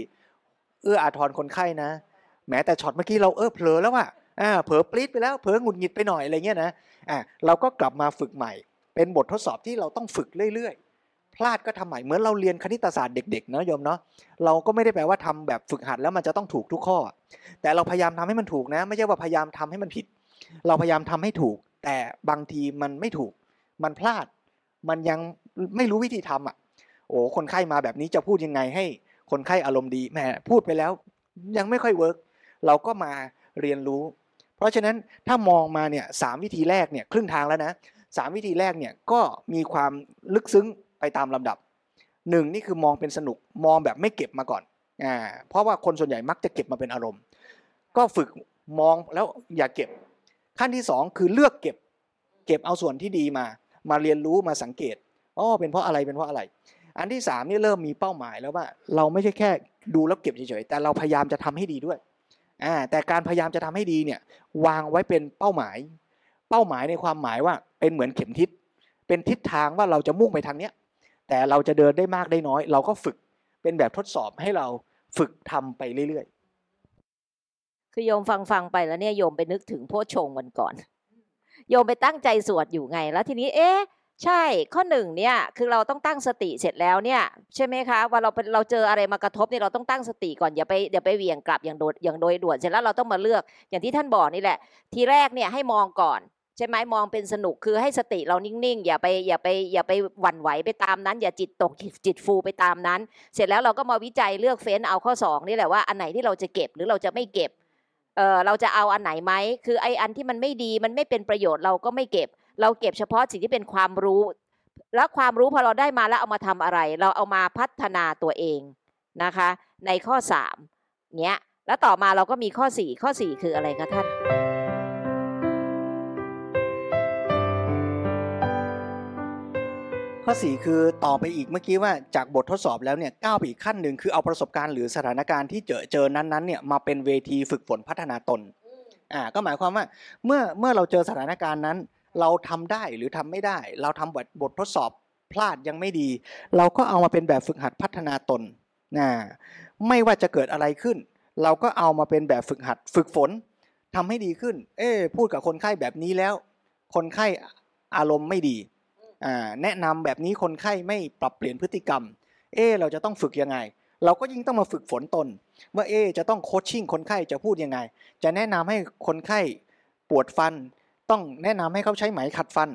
เอื้ออาทรคนไข้นะ แม้แต่ช็อตเมื่อกี้เราเออเผลอแล้วว่ะอ่าเผลอปลีดไปแล้วเผลอหงุดหงิดไปหน่อยอะไรเงี้ยนะอ่าเราก็กลับมาฝึกใหม่ เป็นบททดสอบที่เราต้องฝึกเรื่อยๆ พลาดก็ทำใหม่เหมือนเราเรียนคณิตศาสตร์เด็กๆเนาะโยมเนาะเราก็ไม่ได้แปลว่าทำแบบฝึกหัดแล้วมันจะต้องถูกทุกข้อ แต่เราพยายามทำให้มันถูกนะ ไม่ใช่ว่าพยายามทำให้มันผิด เราพยายามทำให้ถูก แต่บางทีมันไม่ถูกมันพลาด มันยังไม่รู้วิธีทำอะ โอ้คนไข้มาแบบนี้จะพูดยังไงให้คนไข้อารมณ์ดีแหมพูดไปแล้ว ยังไม่ค่อยเวิร์กเราก็มาเรียนรู้ เพราะฉะนั้นถ้ามองมาเนี่ยสามวิธีแรกเนี่ยครึ่งทางแล้วนะสามวิธีแรกเนี่ยก็มีความลึกซึ้งไปตามลำดับหนึ่งนี่คือมองเป็นสนุกมองแบบไม่เก็บมาก่อนอ่าเพราะว่าคนส่วนใหญ่มักจะเก็บมาเป็นอารมณ์ ก็ฝึกมองแล้วอย่าเก็บ ขั้นที่สองคือเลือกเก็บ เก็บเอาส่วนที่ดีมา มาเรียนรู้มาสังเกตอ๋อเป็นเพราะอะไรเป็นเพราะอะไร อันที่สามนี่เริ่มมีเป้าหมายแล้วว่า เราไม่ใช่แค่ดูแล้วเก็บเฉยๆแต่เราพยายามจะทำให้ดีด้วยอ่าแต่การพยายามจะทำให้ดีเนี่ยวางไว้เป็นเป้าหมาย เป้าหมายในความหมายว่าเป็นเหมือนเข็มทิศเป็นทิศทางว่าเราจะมุ่งไปทางเนี้ยแต่เราจะเดินได้มากได้น้อย เราก็ฝึกเป็นแบบทดสอบให้เราฝึกทำไปเรื่อยๆคือโยมฟังฟังไปแล้วเนี่ยโยมไปนึกถึงโพชงวันก่อน โยมไปตั้งใจสวดอยู่ไง แล้วทีนี้เอ๊ะใช่ข้อหนึ่งเนี่ยคือเราต้องตั้งสติเสร็จแล้วเนี่ยใช่ไหมคะว่าเราเป็นเราเจออะไรมากระทบเนี่ยเราต้องตั้งสติก่อนอย่าไปอย่าไปเวียงกลับอย่างโดดอย่างโดยด่วนเสร็จแล้วเราต้องมาเลือกอย่างที่ท่านบอกนี่แหละ ทีแรกเนี่ยให้มองก่อนใช่ไหมมองเป็นสนุกคือให้สติเรานิ่งๆ อย่าไปอย่าไปอย่าไปหวั่นไหวไปตามนั้น อย่าจิตตกจิตฟูไปตามนั้น เสร็จแล้วเราก็มาวิจัยเลือกเฟ้นเอาข้อสองนี่แหละว่าอันไหนที่เราจะเก็บหรือเราจะไม่เก็บ เออเราจะเอาอันไหนไหมคือไอ้อันที่มันไม่ดีมันไม่เป็นประโยชน์เราก็ไม่เก็บ เราเก็บเฉพาะสิ่งที่เป็นความรู้ แล้วความรู้พอเราได้มาแล้วเอามาทำอะไร เราเอามาพัฒนาตัวเองนะคะ ในข้อสามเนี้ยแล้วต่อมาเราก็มีข้อสี่ข้อสี่คืออะไรคะท่าน ข้อสี่คือต่อไปอีกเมื่อกี้ว่าจากบททดสอบแล้วเนี่ยก้าวไปอีกขั้นหนึ่งคือเอาประสบการณ์หรือสถานการณ์ที่เจอเจอนั้นๆเนี่ยมาเป็นเวทีฝึกฝนพัฒนาตนอ่าก็หมายความว่าเมื่อเมื่อเราเจอสถานการณ์นั้น เราทำได้หรือทำไม่ได้ เราทำบทบททดสอบพลาดยังไม่ดี เราก็เอามาเป็นแบบฝึกหัดพัฒนาตนนะไม่ว่าจะเกิดอะไรขึ้น เราก็เอามาเป็นแบบฝึกหัดฝึกฝนทำให้ดีขึ้น เอ๊พูดกับคนไข้แบบนี้แล้ว คนไข้อารมณ์ไม่ดี แนะนำแบบนี้คนไข้ไม่ปรับเปลี่ยนพฤติกรรม เอ๊เราจะต้องฝึกยังไง เราก็ยิ่งต้องมาฝึกฝนตน ว่าเอ๊จะต้องโคชชิ่งคนไข้จะพูดยังไง จะแนะนำให้คนไข้ปวดฟัน ต้องแนะนำให้เขาใช้ไหมขัดฟัน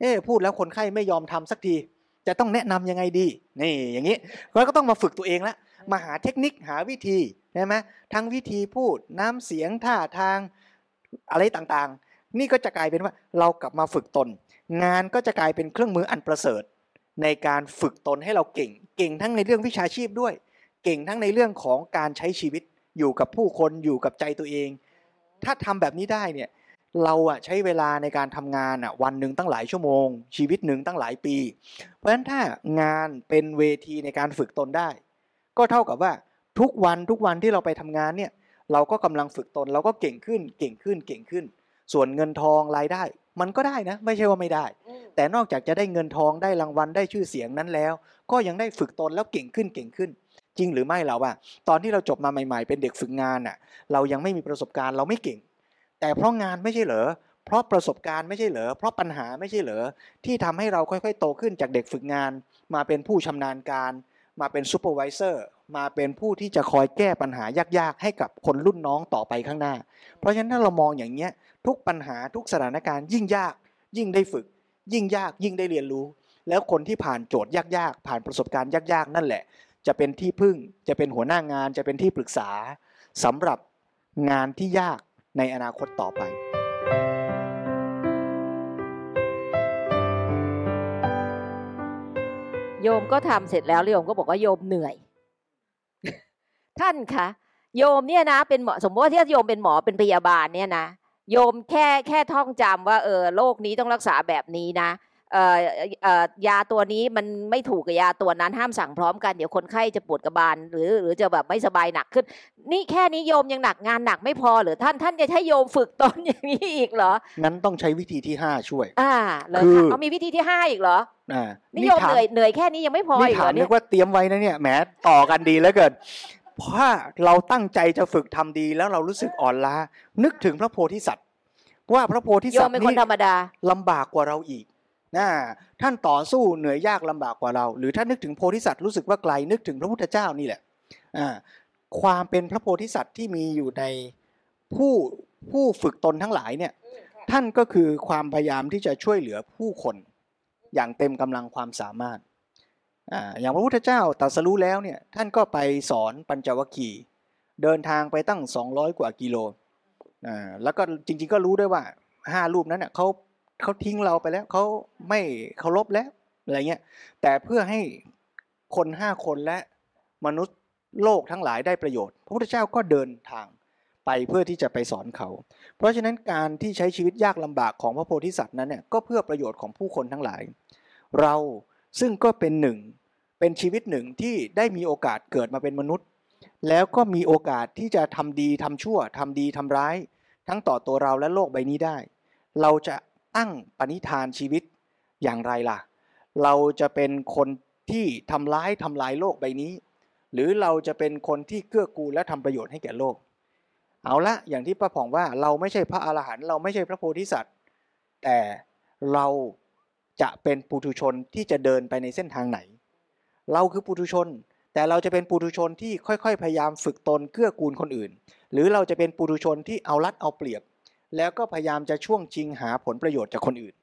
เอ๊พูดแล้วคนไข้ไม่ยอมทำสักที จะต้องแนะนำยังไงดี นี่อย่างนี้เราก็ต้องมาฝึกตัวเองละมาหาเทคนิคหาวิธีใช่ไหมทั้งวิธีพูดน้ำเสียงท่าทางอะไรต่างๆ นี่ก็จะกลายเป็นว่าเรากลับมาฝึกตน งานก็จะกลายเป็นเครื่องมืออันประเสริฐ ในการฝึกตนให้เราเก่ง เก่งทั้งในเรื่องวิชาชีพด้วย เก่งทั้งในเรื่องของการใช้ชีวิตอยู่กับผู้คนอยู่กับใจตัวเอง ถ้าทำแบบนี้ได้เนี่ยเราอะใช้เวลาในการทำงานอะวันหนึ่งตั้งหลายชั่วโมง ชีวิตหนึ่งตั้งหลายปี เพราะฉะนั้นถ้างานเป็นเวทีในการฝึกตนได้ ก็เท่ากับว่าทุกวันทุกวันที่เราไปทำงานเนี่ยเราก็กำลังฝึกตนเราก็เก่งขึ้นเก่งขึ้นเก่งขึ้น ส่วนเงินทองรายได้ มันก็ได้นะ ไม่ใช่ว่าไม่ได้ แต่นอกจากจะได้เงินทองได้รางวัลได้ชื่อเสียงนั้นแล้ว ก็ยังได้ฝึกตนแล้วเก่งขึ้นเก่งขึ้น จริงหรือไม่เราว่าตอนที่เราจบมาใหม่ ๆ เป็นเด็กฝึกงานอะเรายังไม่มีประสบการณ์เราไม่เก่ง แต่เพราะงานไม่ใช่เหรอเพราะประสบการณ์ไม่ใช่เหรอเพราะปัญหาไม่ใช่เหรอที่ทำให้เราค่อยๆ โตขึ้นจากเด็กฝึกงาน มาเป็นผู้ชำนาญการ มาเป็น supervisor มาเป็นผู้ที่จะคอยแก้ปัญหายากๆ ให้กับคนรุ่นน้องต่อไปข้างหน้า เพราะฉะนั้นถ้าเรามองอย่างเงี้ย ทุกปัญหาทุกสถานการณ์ยิ่งยาก ยิ่งได้ฝึก ยิ่งยากยิ่งได้เรียนรู้ แล้วคนที่ผ่านโจทย์ยากๆ ผ่านประสบการณ์ยากๆ นั่นแหละ จะเป็นที่พึ่งจะเป็นหัวหน้างานจะเป็นที่ปรึกษาสำหรับงานที่ยากในอนาคตต่อไปโยมก็ทำเสร็จแล้วแล้วโยมก็บอกว่าโยมเหนื่อย ท่านคะโยมเนี่ยนะ เป็นหมอสมมติว่าที่โยมเป็นหมอเป็นพยาบาลเนี่ยนะ โยมแค่แค่ท่องจำว่าเออโรคนี้ต้องรักษาแบบนี้นะเอ่อเอ่อยาตัวนี้มันไม่ถูกกับยาตัวนั้นห้ามสั่งพร้อมกันเดี๋ยวคนไข้จะปวดกระบาลหรือหรือจะแบบไม่สบายหนักขึ้น นี่แค่นี้โยมยังหนักงานหนักไม่พอหรือท่านท่านจะให้โยมฝึกตนอย่างนี้อีกเหรองั้นต้องใช้วิธีที่5ช่วย อ่าเลยคือค่ะเอามีวิธีที่ห้าอีกเหรออ่านี่โยมถาเหนื่อยเหนื่อยแค่นี้ยังไม่พอนี่อีกเหถารมอนึเนี่ยกว่าเตรียมไว้นะเนี่ยแหมต่อกันดีแล้วเกิน เพราะว่าเราตั้งใจจะฝึกทำดีแล้วเรารู้สึกอ่อนล้า นึกถึงพระโพธิสัตว์ว่าพระโพธิโยสัตมว์เป็นคนนี่ธรรมดาลำบากกว่าเราอีกนะท่านต่อสู้เหนื่อยยากลำบากกว่าเรา หรือถ้านึกถึงโพธิสัตว์รู้สึกว่าไกลนึกถึงพระพุทธเจ้านี่แหละอ่าความเป็นพระโพธิสัตว์ที่มีอยู่ในผู้ผู้ฝึกตนทั้งหลายเนี่ยท่านก็คือความพยายามที่จะช่วยเหลือผู้คน อย่างเต็มกำลังความสามารถ อย่างพระพุทธเจ้าตรัสรู้แล้วเนี่ยท่านก็ไปสอนปัญจวัคคีย์เดินทางไปตั้ง 200 กว่ากิโลอ่าแล้วก็จริงๆก็รู้ด้วยว่าห้ารูปนั้นเน่ยเขาเขาทิ้งเราไปแล้วเขาไม่เคารพแล้วอะไรเงี้ยแต่เพื่อให้คนห้าคนและมนุษย์โลกทั้งหลายได้ประโยชน์ พระพุทธเจ้าก็เดินทางไปเพื่อที่จะไปสอนเขา เพราะฉะนั้นการที่ใช้ชีวิตยากลำบากของพระโพธิสัตว์นั้นเนี่ยก็เพื่อประโยชน์ของผู้คนทั้งหลาย เรา ซึ่งก็เป็นหนึ่งเป็นชีวิตหนึ่งที่ได้มีโอกาสเกิดมาเป็นมนุษย์ แล้วก็มีโอกาสที่จะทำดีทำชั่วทำดีทำร้าย ทั้งต่อตัวเราและโลกใบนี้ได้ เราจะตั้งปณิธานชีวิตอย่างไรล่ะ เราจะเป็นคนที่ทำร้ายทำลายโลกใบนี้ หรือเราจะเป็นคนที่เกื้อกูลและทำประโยชน์ให้แก่โลก เอาละอย่างที่ป้าผ่องว่าเราไม่ใช่พระอรหันต์เราไม่ใช่พระโพธิสัตว์ แต่เรา จะเป็นปุถุชนที่จะเดินไปในเส้นทางไหน เราคือปุถุชน แต่เราจะเป็นปุถุชนที่ค่อยๆ พยายามฝึกตนเกื้อกูลคนอื่น หรือเราจะเป็นปุถุชนที่เอารัดเอาเปรียบ แล้วก็พยายามจะช่วงชิงหาผลประโยชน์จากคนอื่น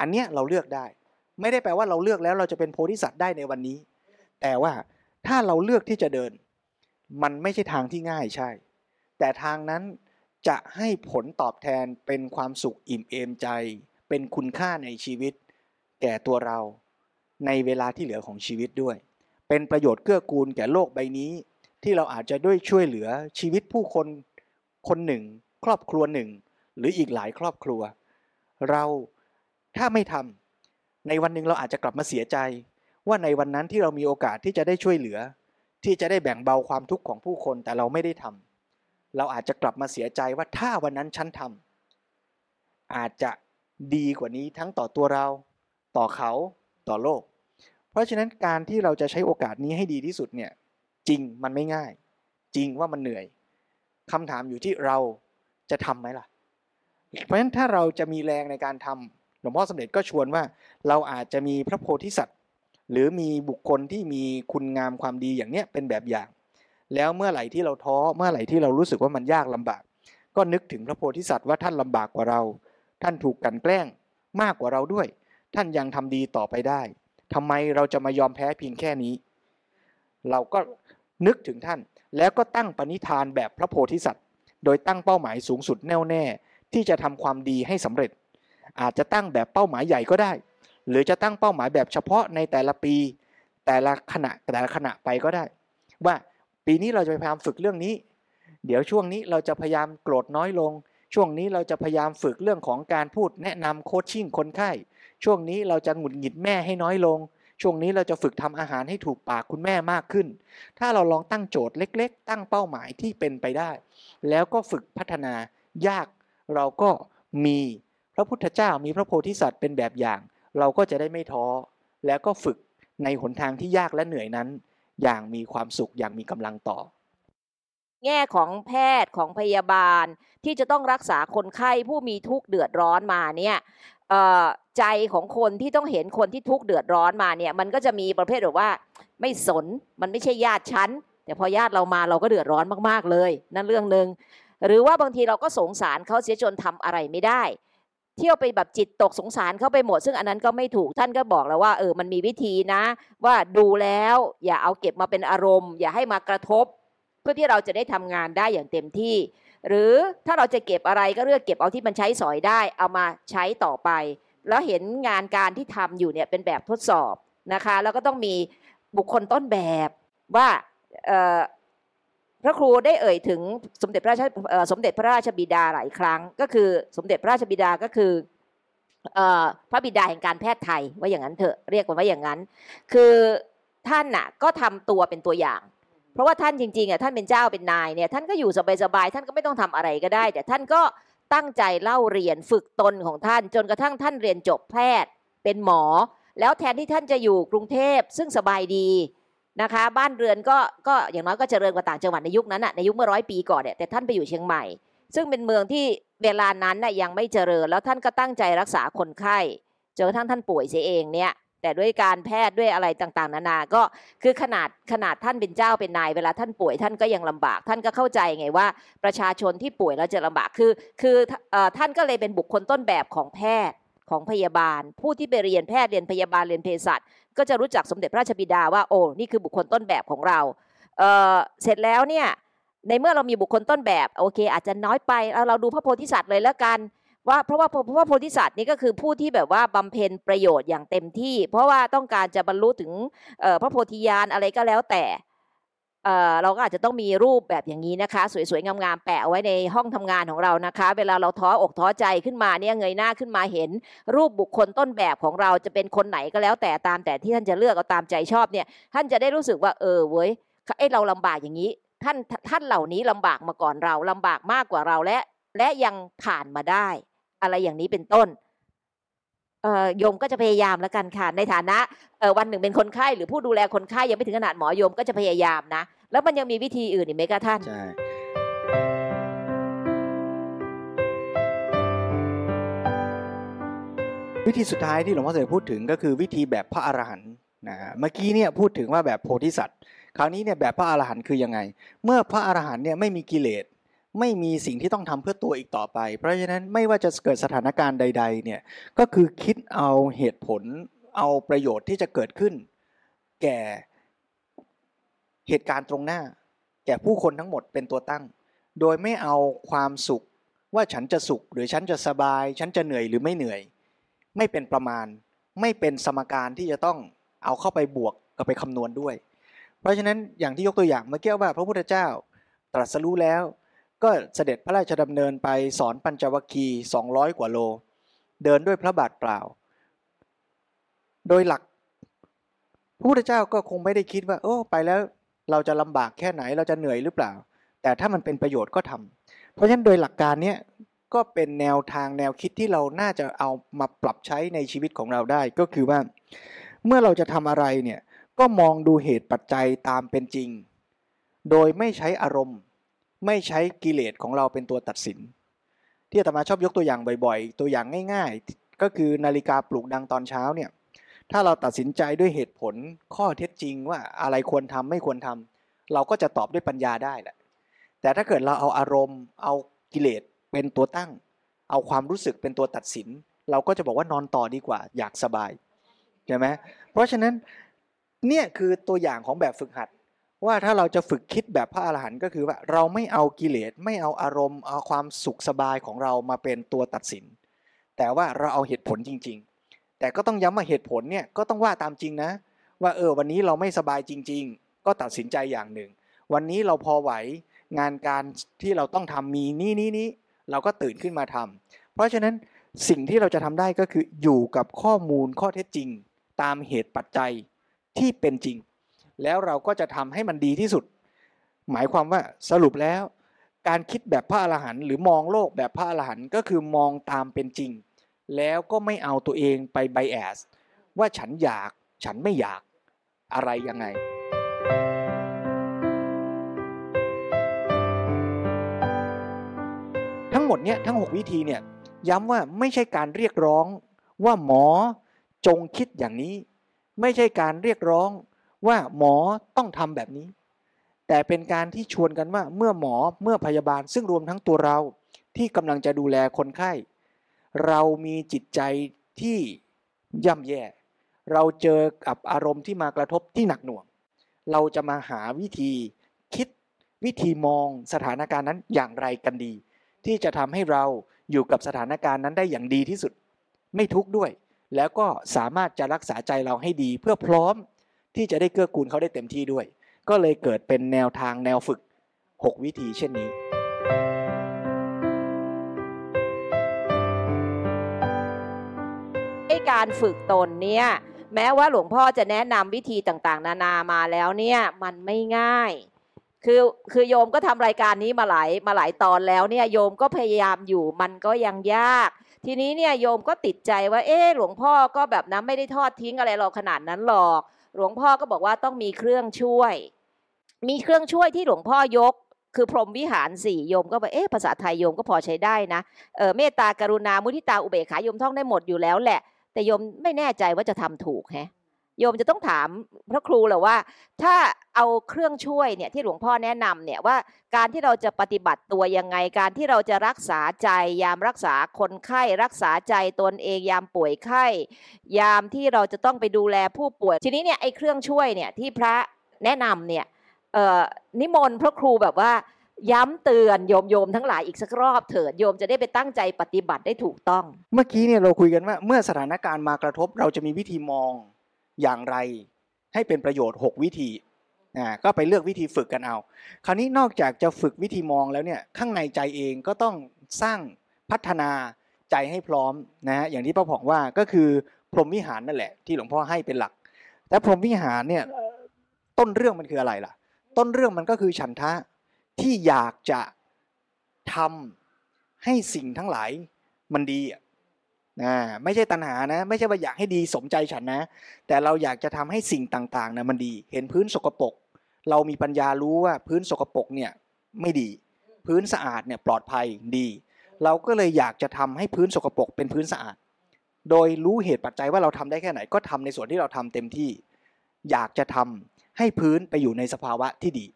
อันเนี้ยเราเลือกได้ ไม่ได้แปลว่าเราเลือกแล้วเราจะเป็นโพธิสัตว์ได้ในวันนี้ แต่ว่าถ้าเราเลือกที่จะเดิน มันไม่ใช่ทางที่ง่ายใช่ แต่ทางนั้นจะให้ผลตอบแทนเป็นความสุขอิ่มเอมใจ เป็นคุณค่าในชีวิต แก่ตัวเรา ในเวลาที่เหลือของชีวิตด้วย เป็นประโยชน์เกื้อกูลแก่โลกใบนี้ ที่เราอาจจะด้วยช่วยเหลือชีวิตผู้คนคนหนึ่ง ครอบครัวหนึ่ง หรืออีกหลายครอบครัว เราถ้าไม่ทำในวันหนึ่งเราอาจจะกลับมาเสียใจ ว่าในวันนั้นที่เรามีโอกาสที่จะได้ช่วยเหลือ ที่จะได้แบ่งเบาความทุกข์ของผู้คนแต่เราไม่ได้ทำเราอาจจะกลับมาเสียใจว่าถ้าวันนั้นฉันทำอาจจะดีกว่านี้ทั้งต่อตัวเรา ต่อเขาต่อโลก เพราะฉะนั้นการที่เราจะใช้โอกาสนี้ให้ดีที่สุดเนี่ยจริงมันไม่ง่าย จริงว่ามันเหนื่อยคำถามอยู่ที่เราจะทำไหมล่ะ เพราะฉะนั้นถ้าเราจะมีแรงในการทำหลวงพ่อสมเด็จก็ชวนว่า เราอาจจะมีพระโพธิสัตว์ หรือมีบุคคลที่มีคุณงามความดีอย่างเนี้ยเป็นแบบอย่าง แล้วเมื่อไหร่ที่เราท้อเมื่อไหร่ที่เรารู้สึกว่ามันยากลำบาก ก็นึกถึงพระโพธิสัตว์ว่าท่านลำบากกว่าเรา ท่านถูกกันแกล้งมากกว่าเราด้วย ท่านยังทำดีต่อไปได้ทำไมเราจะมายอมแพ้เพียงแค่นี้ เราก็นึกถึงท่าน แล้วก็ตั้งปณิธานแบบพระโพธิสัตว์ โดยตั้งเป้าหมายสูงสุดแน่วแน่ ที่จะทำความดีให้สำเร็จ อาจจะตั้งแบบเป้าหมายใหญ่ก็ได้ หรือจะตั้งเป้าหมายแบบเฉพาะในแต่ละปี แต่ละขณะแต่ละขณะไปก็ได้ ว่าปีนี้เราจะพยายามฝึกเรื่องนี้ เดี๋ยวช่วงนี้เราจะพยายามโกรธน้อยลง ช่วงนี้เราจะพยายามฝึกเรื่องของการพูดแนะนำโคชชิ่งคนไข้ ช่วงนี้เราจะหงุดหงิดแม่ให้น้อยลง ช่วงนี้เราจะฝึกทำอาหารให้ถูกปากคุณแม่มากขึ้น ถ้าเราลองตั้งโจทย์เล็ก ๆ ตั้งเป้าหมายที่เป็นไปได้ แล้วก็ฝึกพัฒนายาก เราก็มีพระพุทธเจ้ามีพระโพธิสัตว์เป็นแบบอย่าง เราก็จะได้ไม่ท้อ แล้วก็ฝึกในหนทางที่ยากและเหนื่อยนั้น อย่างมีความสุขอย่างมีกำลังต่อ แง่ของแพทย์ของพยาบาล ที่จะต้องรักษาคนไข้ผู้มีทุกข์เดือดร้อนมาเนี่ยใจของคนที่ต้องเห็นคนที่ทุกข์เดือดร้อนมาเนี่ยมันก็จะมีประเภทแบบว่า ไม่สนมันไม่ใช่ญาติฉันแต่พอญาติเรามาเราก็เดือดร้อนมากๆเลย นั่นเรื่องหนึ่งหรือว่าบางทีเราก็สงสารเขาเสียจนทำอะไรไม่ได้ เที่ยวไปแบบจิตตกสงสารเขาไปหมด ซึ่งอันนั้นก็ไม่ถูกท่านก็บอกแล้วว่าเออมันมีวิธีนะ ว่าดูแล้ว อย่าเอาเก็บมาเป็นอารมณ์ อย่าให้มากระทบ เพื่อที่เราจะได้ทำงานได้อย่างเต็มที่ หรือถ้าเราจะเก็บอะไรก็เลือกเก็บเอาที่มันใช้สอยได้ เอามาใช้ต่อไป แล้วเห็นงานการที่ทำอยู่เนี่ยเป็นแบบทดสอบนะคะ แล้วก็ต้องมีบุคคลต้นแบบว่าพระครูได้เอ่ยถึงสมเด็จพระราชสมเด็จพระราชบิดาหลายครั้ง ก็คือสมเด็จพระราชบิดาก็คือเอ่อพระบิดาแห่งการแพทย์ไทยว่าอย่างนั้นเถอะเรียกว่าอย่างนั้น คือท่านน่ะก็ทำตัวเป็นตัวอย่าง เพราะว่าท่านจริงๆอะท่านเป็นเจ้าเป็นนายเนี่ยท่านก็อยู่สบายๆท่านก็ไม่ต้องทำอะไรก็ได้ แต่ท่านก็ตั้งใจเล่าเรียนฝึกตนของท่าน จนกระทั่งท่านเรียนจบแพทย์เป็นหมอ แล้วแทนที่ท่านจะอยู่กรุงเทพซึ่งสบายดีนะคะ บ้านเรือนก็ก็อย่างน้อยก็เจริญกว่าต่างจังหวัดในยุคนั้นน่ะในยุคเมื่อร้อยปีก่อนเนี่ยแต่ท่านไปอยู่เชียงใหม่ ซึ่งเป็นเมืองที่เวลานั้นน่ะยังไม่เจริญ แล้วท่านก็ตั้งใจรักษาคนไข้จนกระทั่งท่านป่วยเสียเองเนี่ย แต่ด้วยการแพทย์ด้วยอะไรต่างๆ นานา ก็คือขนาดขนาดท่านเป็นเจ้าเป็นนาย เวลาท่านป่วยท่านก็ยังลำบาก ท่านก็เข้าใจไงว่าประชาชนที่ป่วยแล้วจะลำบากคือ คือท่านก็เลยเป็นบุคคลต้นแบบของแพทย์ของพยาบาล ผู้ที่ไปเรียนแพทย์เรียนพยาบาลเรียนเภสัชก็จะรู้จักสมเด็จพระราชบิดาว่าโอ้นี่คือบุคคลต้นแบบของเราเเสร็จแล้วเนี่ยในเมื่อเรามีบุคคลต้นแบบโอเค อาจจะน้อยไปเอาเราดูพระโพธิสัตว์เลยแล้วกัน ว่าเพราะว่าเพราะว่าโพธิสัตว์นี่ก็คือผู้ที่แบบว่าบำเพ็ญประโยชน์อย่างเต็มที่ เพราะว่าต้องการจะบรรลุถึงพระโพธิญาณอะไรก็แล้วแต่เออเราก็อาจจะต้องมีรูปแบบอย่างนี้นะคะ สวยๆงามๆแปะไว้ในห้องทำงานของเรานะคะ เวลาเราท้ออกท้อใจขึ้นมาเนี่ยเงยหน้าขึ้นมาเห็น รูปบุคคลต้นแบบของเราจะเป็นคนไหนก็แล้วแต่ตามแต่ที่ท่านจะเลือกเอาตามใจชอบเนี่ยท่านจะได้รู้สึกว่าเออเว้ยไอ้เราลำบากอย่างนี้ ท่านท่านเหล่านี้ลำบากมาก่อนเราลำบากมากกว่าเราและและยังผ่านมาได้ อะไรอย่างนี้เป็นต้นเอ่อโยมก็จะพยายามแล้วกันค่ะ ในฐานะเอ่อวันหนึ่งเป็นคนไข้หรือผู้ดูแลคนไข้ยังไม่ถึงขนาดหมอโยมก็จะพยายามนะ แล้วมันยังมีวิธีอื่นอีกไหมคะท่านใช่วิธีสุดท้ายที่หลวงพ่อเสด็จพูดถึงก็คือวิธีแบบพระอรหันต์นะฮะเมื่อกี้เนี่ยพูดถึงว่าแบบโพธิสัตว์ คราวนี้เนี่ยแบบพระอรหันต์คือยังไง เมื่อพระอรหันต์เนี่ยไม่มีกิเลส ไม่มีสิ่งที่ต้องทำเพื่อตัวอีกต่อไป เพราะฉะนั้นไม่ว่าจะเกิดสถานการณ์ใด ๆ เนี่ยก็คือคิดเอาเหตุผลเอาประโยชน์ที่จะเกิดขึ้น แก่เหตุการณ์ตรงหน้า แก่ผู้คนทั้งหมดเป็นตัวตั้ง โดยไม่เอาความสุขว่าฉันจะสุข หรือฉันจะสบาย ฉันจะเหนื่อยหรือไม่เหนื่อย ไม่เป็นประมาณ ไม่เป็นสมการที่จะต้องเอาเข้าไปบวกกับไปคำนวณด้วย เพราะฉะนั้นอย่างที่ยกตัวอย่างเมื่อกี้ว่าพระพุทธเจ้าตรัสรู้แล้ว ก็เสด็จพระราชดำเนินไปสอนปัญจวัคคีย์200 กว่าโล เดินด้วยพระบาทเปล่า โดยหลักพระพุทธเจ้าก็คงไม่ได้คิดว่า โอ้ไปแล้วเราจะลำบากแค่ไหนเราจะเหนื่อยหรือเปล่า แต่ถ้ามันเป็นประโยชน์ก็ทำเพราะฉะนั้นโดยหลักการเนี้ยก็เป็นแนวทางแนวคิดที่เราน่าจะเอามาปรับใช้ในชีวิตของเราได้ก็คือว่า เมื่อเราจะทำอะไรเนี่ยก็มองดูเหตุปัจจัยตามเป็นจริง โดยไม่ใช้อารมณ์ ไม่ใช้กิเลสของเราเป็นตัวตัดสิน ที่อาตมาชอบยกตัวอย่างบ่อยๆ ตัวอย่างง่าย ๆ ก็คือนาฬิกาปลุกดังตอนเช้าเนี่ยถ้าเราตัดสินใจด้วยเหตุผลข้อเท็จจริงว่าอะไรควรทำไม่ควรทำเราก็จะตอบด้วยปัญญาได้แหละแต่ถ้าเกิดเราเอาอารมณ์ เอากิเลสเป็นตัวตั้ง เอาความรู้สึกเป็นตัวตัดสิน เราก็จะบอกว่านอนต่อดีกว่า อยากสบายใช่ไหมเพราะฉะนั้นเนี่ยคือตัวอย่างของแบบฝึกหัด ว่าถ้าเราจะฝึกคิดแบบพระอรหันต์ก็คือว่าเราไม่เอากิเลสไม่เอาอารมณ์เอาความสุขสบายของเรามาเป็นตัวตัดสิน แต่ว่าเราเอาเหตุผลจริง ๆ แต่ก็ต้องย้ำว่าเหตุผลเนี่ยก็ต้องว่าตามจริงนะ ว่าเออวันนี้เราไม่สบายจริง ๆ ก็ตัดสินใจอย่างหนึ่ง วันนี้เราพอไหวงานการที่เราต้องทำมีนี่นี่นี้เราก็ตื่นขึ้นมาทำเพราะฉะนั้นสิ่งที่เราจะทำได้ก็คืออยู่กับข้อมูลข้อเท็จจริง ตามเหตุปัจจัยที่เป็นจริง แล้วเราก็จะทำให้มันดีที่สุด หมายความว่าสรุปแล้ว การคิดแบบพระอรหันต์หรือมองโลกแบบพระอรหันต์ก็คือมองตามเป็นจริง แล้วก็ไม่เอาตัวเองไปไบแอสว่าฉันอยากฉันไม่อยากอะไรยังไงทั้งหมดเนี่ยทั้ง 6 วิธีเนี่ยย้ำว่าไม่ใช่การเรียกร้องว่าหมอจงคิดอย่างนี้ ไม่ใช่การเรียกร้อง ว่าหมอต้องทำแบบนี้ แต่เป็นการที่ชวนกันว่าเมื่อหมอเมื่อพยาบาลซึ่งรวมทั้งตัวเราที่กำลังจะดูแลคนไข้ เรามีจิตใจที่ย่ำแย่ เราเจอกับอารมณ์ที่มากระทบที่หนักหน่วง เราจะมาหาวิธีคิดวิธีมองสถานการณ์นั้นอย่างไรกันดี ที่จะทำให้เราอยู่กับสถานการณ์นั้นได้อย่างดีที่สุด ไม่ทุกข์ด้วย แล้วก็สามารถจะรักษาใจเราให้ดีเพื่อพร้อม ที่จะได้เกื้อกูลเขาได้เต็มที่ด้วย ก็เลยเกิดเป็นแนวทางแนวฝึก 6 วิธีเช่นนี้ให้การฝึกตนเนี่ยแม้ว่าหลวงพ่อจะแนะนำวิธีต่างๆ นานามาแล้วเนี่ยมันไม่ง่ายคือคือโยมก็ทำรายการนี้มาหลายมาหลายตอนแล้วเนี่ยโยมก็พยายามอยู่มันก็ยังยาก ทีนี้เนี่ยโยมก็ติดใจว่าเออหลวงพ่อก็แบบนั้นไม่ได้ทอดทิ้งอะไรเราขนาดนั้นหรอก หลวงพ่อก็บอกว่าต้องมีเครื่องช่วย มีเครื่องช่วยที่หลวงพ่อยก คือพรหมวิหารสี่โยมก็บอกเอ๊ะภาษาไทยโยมก็พอใช้ได้นะเออเมตตากรุณามุทิตาอุเบกขาโยมท่องได้หมดอยู่แล้วแหละ แต่โยมไม่แน่ใจว่าจะทำถูกแฮะ โยมจะต้องถามพระครูแหละว่า ถ้าเอาเครื่องช่วยเนี่ยที่หลวงพ่อแนะนำเนี่ยว่าการที่เราจะปฏิบัติตัวยังไงการที่เราจะรักษาใจ ยามรักษาคนไข้รักษาใจตนเองยามป่วยไข้ ยามที่เราจะต้องไปดูแลผู้ป่วย ทีนี้เนี่ยไอ้เครื่องช่วยเนี่ยที่พระแนะนำเนี่ยเอ่อนิมนต์พระครูแบบว่าย้ำเตือนโยมโยมทั้งหลายอีกสักรอบเถิดโยมจะได้ไปตั้งใจปฏิบัติได้ถูกต้อง เมื่อกี้เนี่ยเราคุยกันว่าเมื่อสถานการณ์มากระทบเราจะมีวิธีมอง อย่างไรให้เป็นประโยชน์ 6 วิธีอ่าก็ไปเลือกวิธีฝึกกันเอา คราวนี้นอกจากจะฝึกวิธีมองแล้วเนี่ยข้างในใจเองก็ต้องสร้างพัฒนาใจให้พร้อมนะฮะอย่างที่ป้าผ่องว่าก็คือพรหมวิหารนั่นแหละที่หลวงพ่อให้เป็นหลัก แต่พรหมวิหารเนี่ยต้นเรื่องมันคืออะไรล่ะ ต้นเรื่องมันก็คือฉันทะที่อยากจะทำให้สิ่งทั้งหลายมันดีอะ นะไม่ใช่ตัณหานะ ไม่ใช่ว่าอยากให้ดีสมใจฉันนะ แต่เราอยากจะทำให้สิ่งต่างๆนะมันดี เห็นพื้นสกปรกเรามีปัญญารู้ว่าพื้นสกปรกเนี่ยไม่ดี พื้นสะอาดเนี่ยปลอดภัยดี เราก็เลยอยากจะทำให้พื้นสกปรกเป็นพื้นสะอาด โดยรู้เหตุปัจจัยว่าเราทำได้แค่ไหน ก็ทำในส่วนที่เราทำเต็มที่ อยากจะทำให้พื้นไปอยู่ในสภาวะที่ดี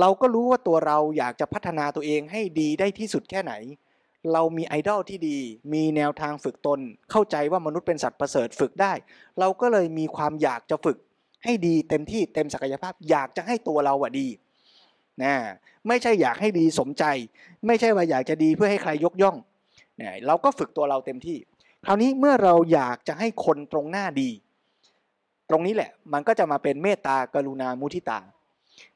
เราก็รู้ว่าตัวเราอยากจะพัฒนาตัวเองให้ดีได้ที่สุดแค่ไหน เรามีไอดอลที่ดี มีแนวทางฝึกตน เข้าใจว่ามนุษย์เป็นสัตว์ประเสริฐฝึกได้ เราก็เลยมีความอยากจะฝึกให้ดีเต็มที่เต็มศักยภาพ อยากจะให้ตัวเราอะดีนะไม่ใช่อยากให้ดีสมใจ ไม่ใช่ว่าอยากจะดีเพื่อให้ใครยกย่องนะเราก็ฝึกตัวเราเต็มที่ คราวนี้เมื่อเราอยากจะให้คนตรงหน้าดี ตรงนี้แหละ มันก็จะมาเป็นเมตตากรุณามุทิตา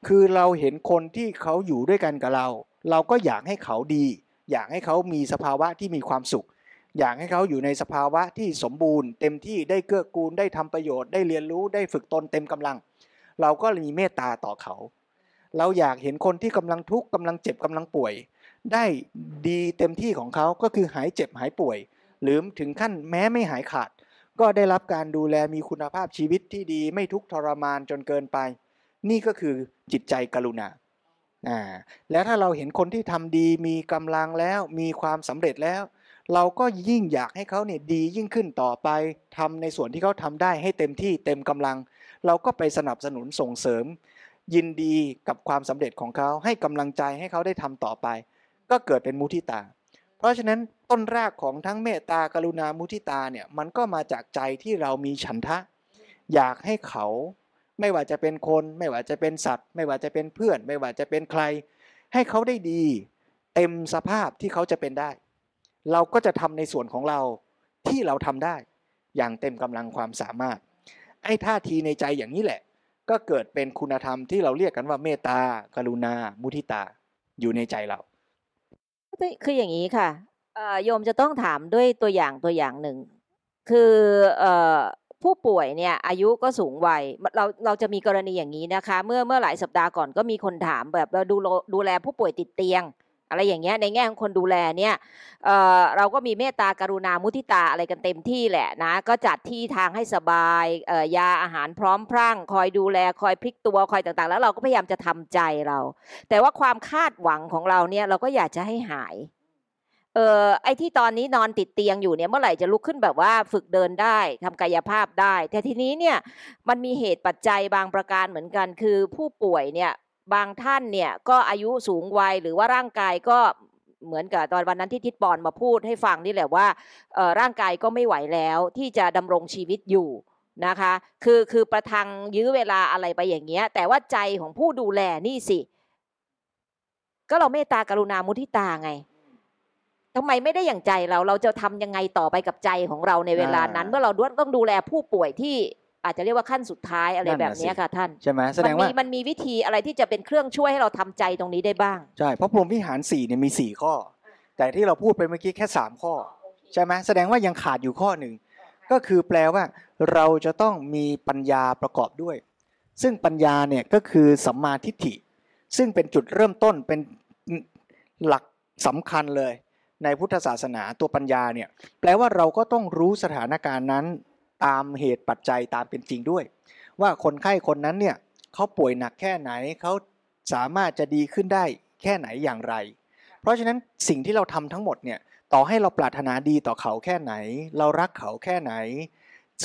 คือเราเห็นคนที่เขาอยู่ด้วยกันกับเรา เราก็อยากให้เขาดี อยากให้เขามีสภาวะที่มีความสุข อยากให้เขาอยู่ในสภาวะที่สมบูรณ์ เต็มที่ได้เกื้อกูลได้ทำประโยชน์ได้เรียนรู้ได้ฝึกตนเต็มกำลัง เราก็มีเมตตาต่อเขา เราอยากเห็นคนที่กำลังทุกข์กำลังเจ็บกำลังป่วย ได้ดีเต็มที่ของเขาก็คือหายเจ็บหายป่วย หรือถึงขั้นแม้ไม่หายขาด ก็ได้รับการดูแลมีคุณภาพชีวิตที่ดีไม่ทุกข์ทรมานจนเกินไป นี่ก็คือจิตใจกรุณา อ่าแล้วถ้าเราเห็นคนที่ทำดีมีกำลังแล้วมีความสำเร็จแล้ว เราก็ยิ่งอยากให้เขาเนี่ยดียิ่งขึ้นต่อไปทำในส่วนที่เขาทำได้ให้เต็มที่เต็มกำลัง เราก็ไปสนับสนุนส่งเสริม ยินดีกับความสำเร็จของเขาให้กำลังใจให้เขาได้ทำต่อไป ก็เกิดเป็นมุทิตา เพราะฉะนั้นต้นรากของทั้งเมตตากรุณามุทิตาเนี่ยมันก็มาจากใจที่เรามีฉันทะ อยากให้เขา ไม่ว่าจะเป็นคน ไม่ว่าจะเป็นสัตว์ ไม่ว่าจะเป็นเพื่อน ไม่ว่าจะเป็นใคร ให้เขาได้ดี เต็มสภาพที่เขาจะเป็นได้ เราก็จะทำในส่วนของเราที่เราทำได้ อย่างเต็มกำลังความสามารถ ไอ้ท่าทีในใจอย่างนี้แหละ ก็เกิดเป็นคุณธรรมที่เราเรียกกันว่าเมตตา กรุณา มุทิตา อยู่ในใจเราคืออย่างนี้ค่ะเอ่อโยมจะต้องถามด้วยตัวอย่างตัวอย่างหนึ่ง คืออ ผู้ป่วยเนี่ยอายุก็สูงวัยเราเราจะมีกรณีอย่างนี้นะคะ เมื่อเมื่อหลายสัปดาห์ก่อนก็มีคนถามแบบเราดูดูแลผู้ป่วยติดเตียง อะไรอย่างเงี้ยในแง่ของคนดูแลเนี่ยเเราก็มีเมตตากรุณามุทิตาอะไรกันเต็มที่แหละนะก็จัดที่ทางให้สบายยาอาหารพร้อมพรั่ง คอยดูแลคอยพลิกตัวคอยต่างๆ แล้วเราก็พยายามจะทำใจเรา แต่ว่าความคาดหวังของเราเนี่ยเราก็อยากจะให้หาย เออไอ้ที่ตอนนี้นอนติดเตียงอยู่เนี่ยเมื่อไหร่จะลุกขึ้นแบบว่าฝึกเดินได้ทำกายภาพได้ แต่ทีนี้เนี่ยมันมีเหตุปัจจัยบางประการเหมือนกัน คือผู้ป่วยเนี่ยบางท่านเนี่ยก็อายุสูงวัยหรือว่าร่างกายก็เหมือนกับตอนวันนั้นที่ทิดปอนมาพูดให้ฟังนี่แหละว่าเออร่างกายก็ไม่ไหวแล้วที่จะดำรงชีวิตอยู่นะคะ คือคือประทังยื้อเวลาอะไรไปอย่างเงี้ย แต่ว่าใจของผู้ดูแลนี่สิ ก็เราเมตตากรุณามุทิตาไง ทำไมไม่ได้อย่างใจเราเราจะทำยังไงต่อไปกับใจของเราในเวลานั้นอ่าเมื่อเราต้องดูแลผู้ป่วยที่อาจจะเรียกว่าขั้นสุดท้ายอะไรนั่นแบน่ะบเนี้ยสิค่ะท่านใช่ไหมแสดงมันว่ามีมันมีวิธีอะไรที่จะเป็นเครื่องช่วยให้เราทำใจตรงนี้ได้บ้างใช่เพราะพรหมวิหารสี่เนี่ยมีสี่ข้อ แต่ที่เราพูดไปเมื่อกี้แค่สามข้อ ใช่ไหมแสดงว่ายังขาดอยู่ข้อหนึ่งก็คือแปลว่า เราจะต้องมีปัญญาประกอบด้วย ซึ่งปัญญาเนี่ยก็คือสัมมาทิฏฐิ ซึ่งเป็นจุดเริ่มต้นเป็นหลักสำคัญเลย ในพุทธศาสนาตัวปัญญาเนี่ยแปลว่าเราก็ต้องรู้สถานการณ์นั้นตามเหตุปัจจัยตามเป็นจริงด้วย ว่าคนไข้คนนั้นเนี่ยเขาป่วยหนักแค่ไหนเขาสามารถจะดีขึ้นได้แค่ไหนอย่างไร เพราะฉะนั้นสิ่งที่เราทำทั้งหมดเนี่ยต่อให้เราปรารถนาดีต่อเขาแค่ไหน เรารักเขาแค่ไหน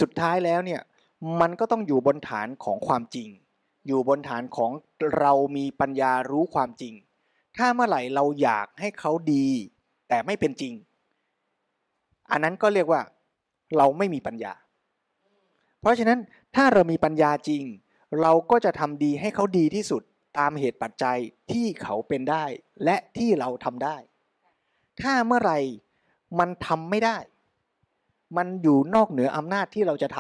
สุดท้ายแล้วเนี่ยมันก็ต้องอยู่บนฐานของความจริง อยู่บนฐานของเรามีปัญญารู้ความจริง ถ้าเมื่อไหร่เราอยากให้เขาดี แต่ไม่เป็นจริง อันนั้นก็เรียกว่าเราไม่มีปัญญา เพราะฉะนั้นถ้าเรามีปัญญาจริง เราก็จะทำดีให้เขาดีที่สุดตามเหตุปัจจัยที่เขาเป็นได้ และที่เราทำได้ ถ้าเมื่อไหร่มันทำไม่ได้ มันอยู่นอกเหนืออำนาจที่เราจะท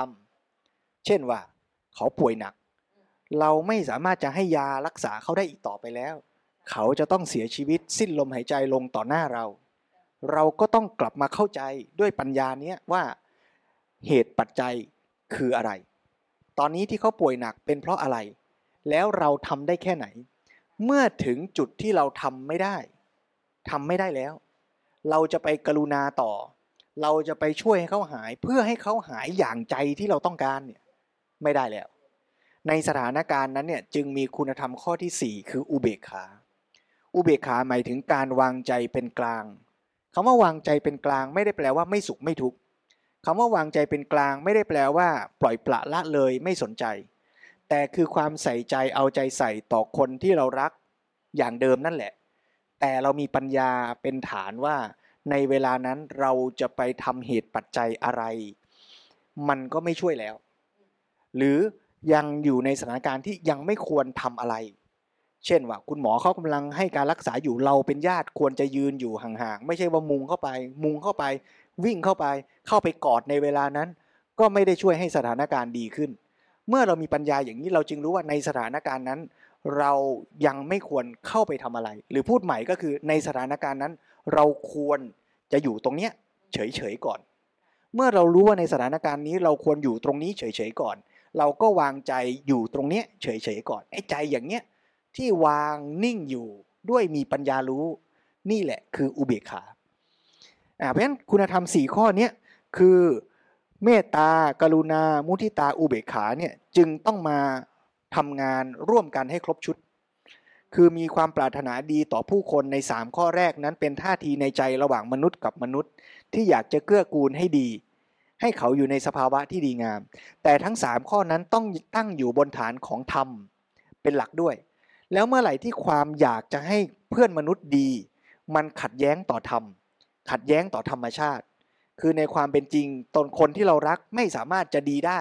ำเช่นว่า เขาป่วยหนัก เราไม่สามารถจะให้ยารักษาเขาได้อีกต่อไปแล้ว เขาจะต้องเสียชีวิตสิ้นลมหายใจลงต่อหน้าเรา เราก็ต้องกลับมาเข้าใจด้วยปัญญาเนี้ยว่าเหตุปัจจัยคืออะไร ตอนนี้ที่เขาป่วยหนักเป็นเพราะอะไร แล้วเราทำได้แค่ไหน เมื่อถึงจุดที่เราทำไม่ได้ทำไม่ได้แล้ว เราจะไปกรุณาต่อ เราจะไปช่วยให้เขาหาย เพื่อให้เขาหายอย่างใจที่เราต้องการเนี่ยไม่ได้แล้ว ในสถานการณ์นั้นเนี่ยจึงมีคุณธรรมข้อที่ 4 คืออุเบกขา อุเบกขาหมายถึงการวางใจเป็นกลาง คำว่าวางใจเป็นกลางไม่ได้แปลว่าไม่สุขไม่ทุกข์คำว่าวางใจเป็นกลางไม่ได้แปลว่า ปล่อยปละละเลยไม่สนใจ แต่คือความใส่ใจเอาใจใส่ต่อคนที่เรารักอย่างเดิมนั่นแหละ แต่เรามีปัญญาเป็นฐานว่า ในเวลานั้นเราจะไปทำเหตุปัจจัยอะไร มันก็ไม่ช่วยแล้ว หรือยังอยู่ในสถานการณ์ที่ยังไม่ควรทำอะไร เช่นว่าคุณหมอเขากำลังให้การรักษาอยู่เราเป็นญาติควรจะยืนอยู่ห่างๆไม่ใช่ว่ามุงเข้าไป มุงเข้าไป วิ่งเข้าไป เข้าไปกอดในเวลานั้น ก็ไม่ได้ช่วยให้สถานการณ์ดีขึ้น เมื่อเรามีปัญญาอย่างนี้เราจึงรู้ว่าในสถานการณ์นั้น เรายังไม่ควรเข้าไปทำอะไร หรือพูดใหม่ก็คือในสถานการณ์นั้น เราควรจะอยู่ตรงเนี้ยเฉยๆก่อน เมื่อเรารู้ว่าในสถานการณ์นี้เราควรอยู่ตรงนี้เฉยๆก่อน เราก็วางใจอยู่ตรงเนี้ยเฉยๆก่อนไอ้ใจอย่างเนี้ย ที่วางนิ่งอยู่ด้วยมีปัญญารู้ นี่แหละคืออุเบกขาเพราะฉะนั้นคุณธรรมสี่ข้อนี้คือเมตตากรุณา มุทิตาอุเบกขาเนี่ยจึงต้องมาทำงานร่วมกันให้ครบชุด คือมีความปรารถนาดีต่อผู้คนใน 3 ข้อแรกนั้นเป็นท่าทีในใจระหว่างมนุษย์กับมนุษย์ ที่อยากจะเกื้อกูลให้ดี ให้เขาอยู่ในสภาวะที่ดีงาม แต่ทั้ง 3 ข้อนั้นต้องตั้งอยู่บนฐานของธรรมเป็นหลักด้วย แล้วเมื่อไหร่ที่ความอยากจะให้เพื่อนมนุษย์ดี มันขัดแย้งต่อธรรม ขัดแย้งต่อธรรมชาติ คือในความเป็นจริงตนคนที่เรารักไม่สามารถจะดีได้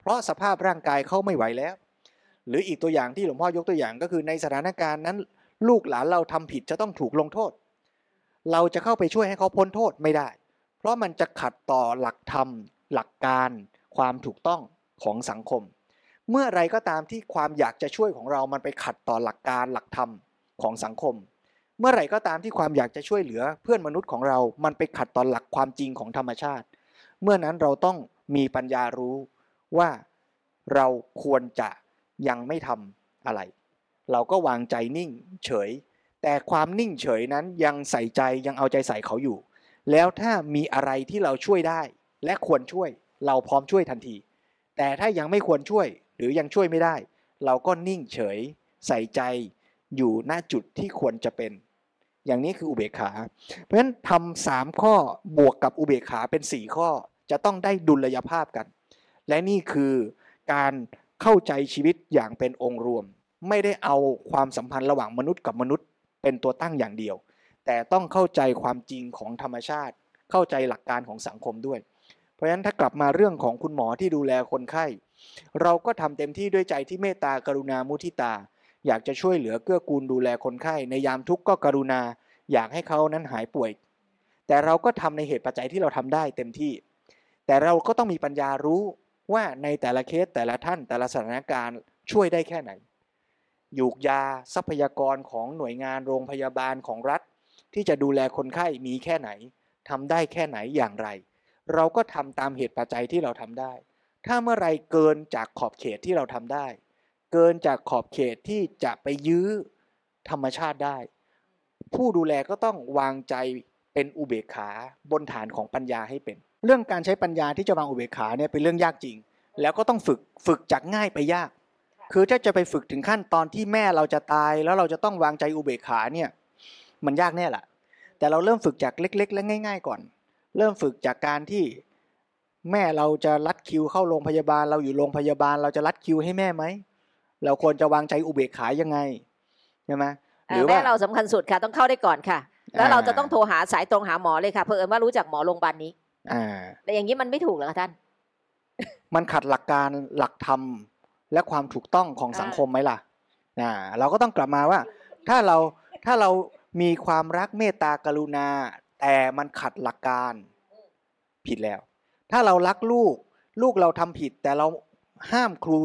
เพราะสภาพร่างกายเขาไม่ไหวแล้ว หรืออีกตัวอย่างที่หลวงพ่อยกตัวอย่างก็คือในสถานการณ์นั้น ลูกหลานเราทำผิดจะต้องถูกลงโทษ เราจะเข้าไปช่วยให้เขาพ้นโทษไม่ได้ เพราะมันจะขัดต่อหลักธรรม หลักการ ความถูกต้องของสังคม เมื่อไรก็ตามที่ความอยากจะช่วยของเรามันไปขัดต่อหลักการหลักธรรมของสังคม เมื่อไหร่ก็ตามที่ความอยากจะช่วยเหลือ เพื่อนมนุษย์ของเรา มันไปขัดต่อหลักความจริงของธรรมชาติ เมื่อนั้นเราต้องมีปัญญารู้ว่าเราควรจะยังไม่ทำอะไร เราก็วางใจนิ่งเฉย แต่ความนิ่งเฉยนั้นยังใส่ใจยังเอาใจใส่เขาอยู่ แล้วถ้ามีอะไรที่เราช่วยได้ และควรช่วย เราพร้อมช่วยทันที แต่ถ้ายังไม่ควรช่วย รือยังช่วยไม่ได้ เราก็นิ่งเฉยใส่ใจอยู่หน้าจุดที่ควรจะเป็น อย่างนี้คืออุเบกขา เพราะฉะนั้นทำสามข้อบวกกับอุเบกขาเป็นสี่ข้อจะต้องได้ดุลยภาพกัน และนี่คือการเข้าใจชีวิตอย่างเป็นองค์รวม ไม่ได้เอาความสัมพันธ์ระหว่างมนุษย์กับมนุษย์ เป็นตัวตั้งอย่างเดียว แต่ต้องเข้าใจความจริงของธรรมชาติ เข้าใจหลักการของสังคมด้วย ราะฉะนั้นถ้ากลับมาเรื่องของคุณหมอที่ดูแลคนไข้ เราก็ทำเต็มที่ด้วยใจที่เมตตากรุณามุทิตา อยากจะช่วยเหลือเกื้อกูลดูแลคนไข้ ในยามทุกข์ก็กรุณาอยากให้เขานั้นหายป่วย แต่เราก็ทำในเหตุปัจจัยที่เราทำได้เต็มที่ แต่เราก็ต้องมีปัญญารู้ว่าในแต่ละเคสแต่ละท่านแต่ละสถานการณ์ช่วยได้แค่ไหนยูกยาทรัพยากรของหน่วยงานโรงพยาบาลของรัฐ ที่จะดูแลคนไข้มีแค่ไหนทำได้แค่ไหนอย่างไร เราก็ทำตามเหตุปัจจัยที่เราทำได้ ถ้าเมื่อไรเกินจากขอบเขตที่เราทำได้ เกินจากขอบเขตที่จะไปยื้อธรรมชาติได้ ผู้ดูแลก็ต้องวางใจเป็นอุเบกขาบนฐานของปัญญาให้เป็น เรื่องการใช้ปัญญาที่จะวางอุเบกขาเนี่ยเป็นเรื่องยากจริง แล้วก็ต้องฝึกฝึกจากง่ายไปยาก คือถ้าจะไปฝึกถึงขั้นตอนที่แม่เราจะตาย แล้วเราจะต้องวางใจอุเบกขาเนี่ยมันยากแน่แหละแต่เราเริ่มฝึกจากเล็ก ๆ และง่าย ๆ ก่อน เริ่มฝึกจากการที่แม่เราจะรัดคิวเข้าโรงพยาบาล เราอยู่โรงพยาบาล เราจะรัดคิวให้แม่ไหมเราควรจะวางใจอุเบกขายังไงใช่ไหมหรือว่าแม่เราสำคัญสุดค่ะต้องเข้าได้ก่อนค่ะ แล้วเราจะต้องโทรหาสายตรงหาหมอเลยค่ะเพอเอิญว่ารู้จักหมอโรงพยาบาลนี้อ่าแต่อย่างนี้มันไม่ถูกเหรอคะท่าน มันขัดหลักการหลักธรรมและความถูกต้องของสังคมไหมล่ะอ่าเราก็ต้องกลับมาว่า ถ้าเราถ้าเรามีความรักเมตตากรุณา แต่มันขัดหลักการผิดแล้ว ถ้าเรารักลูก ลูกเราทำผิด แต่เราห้ามครู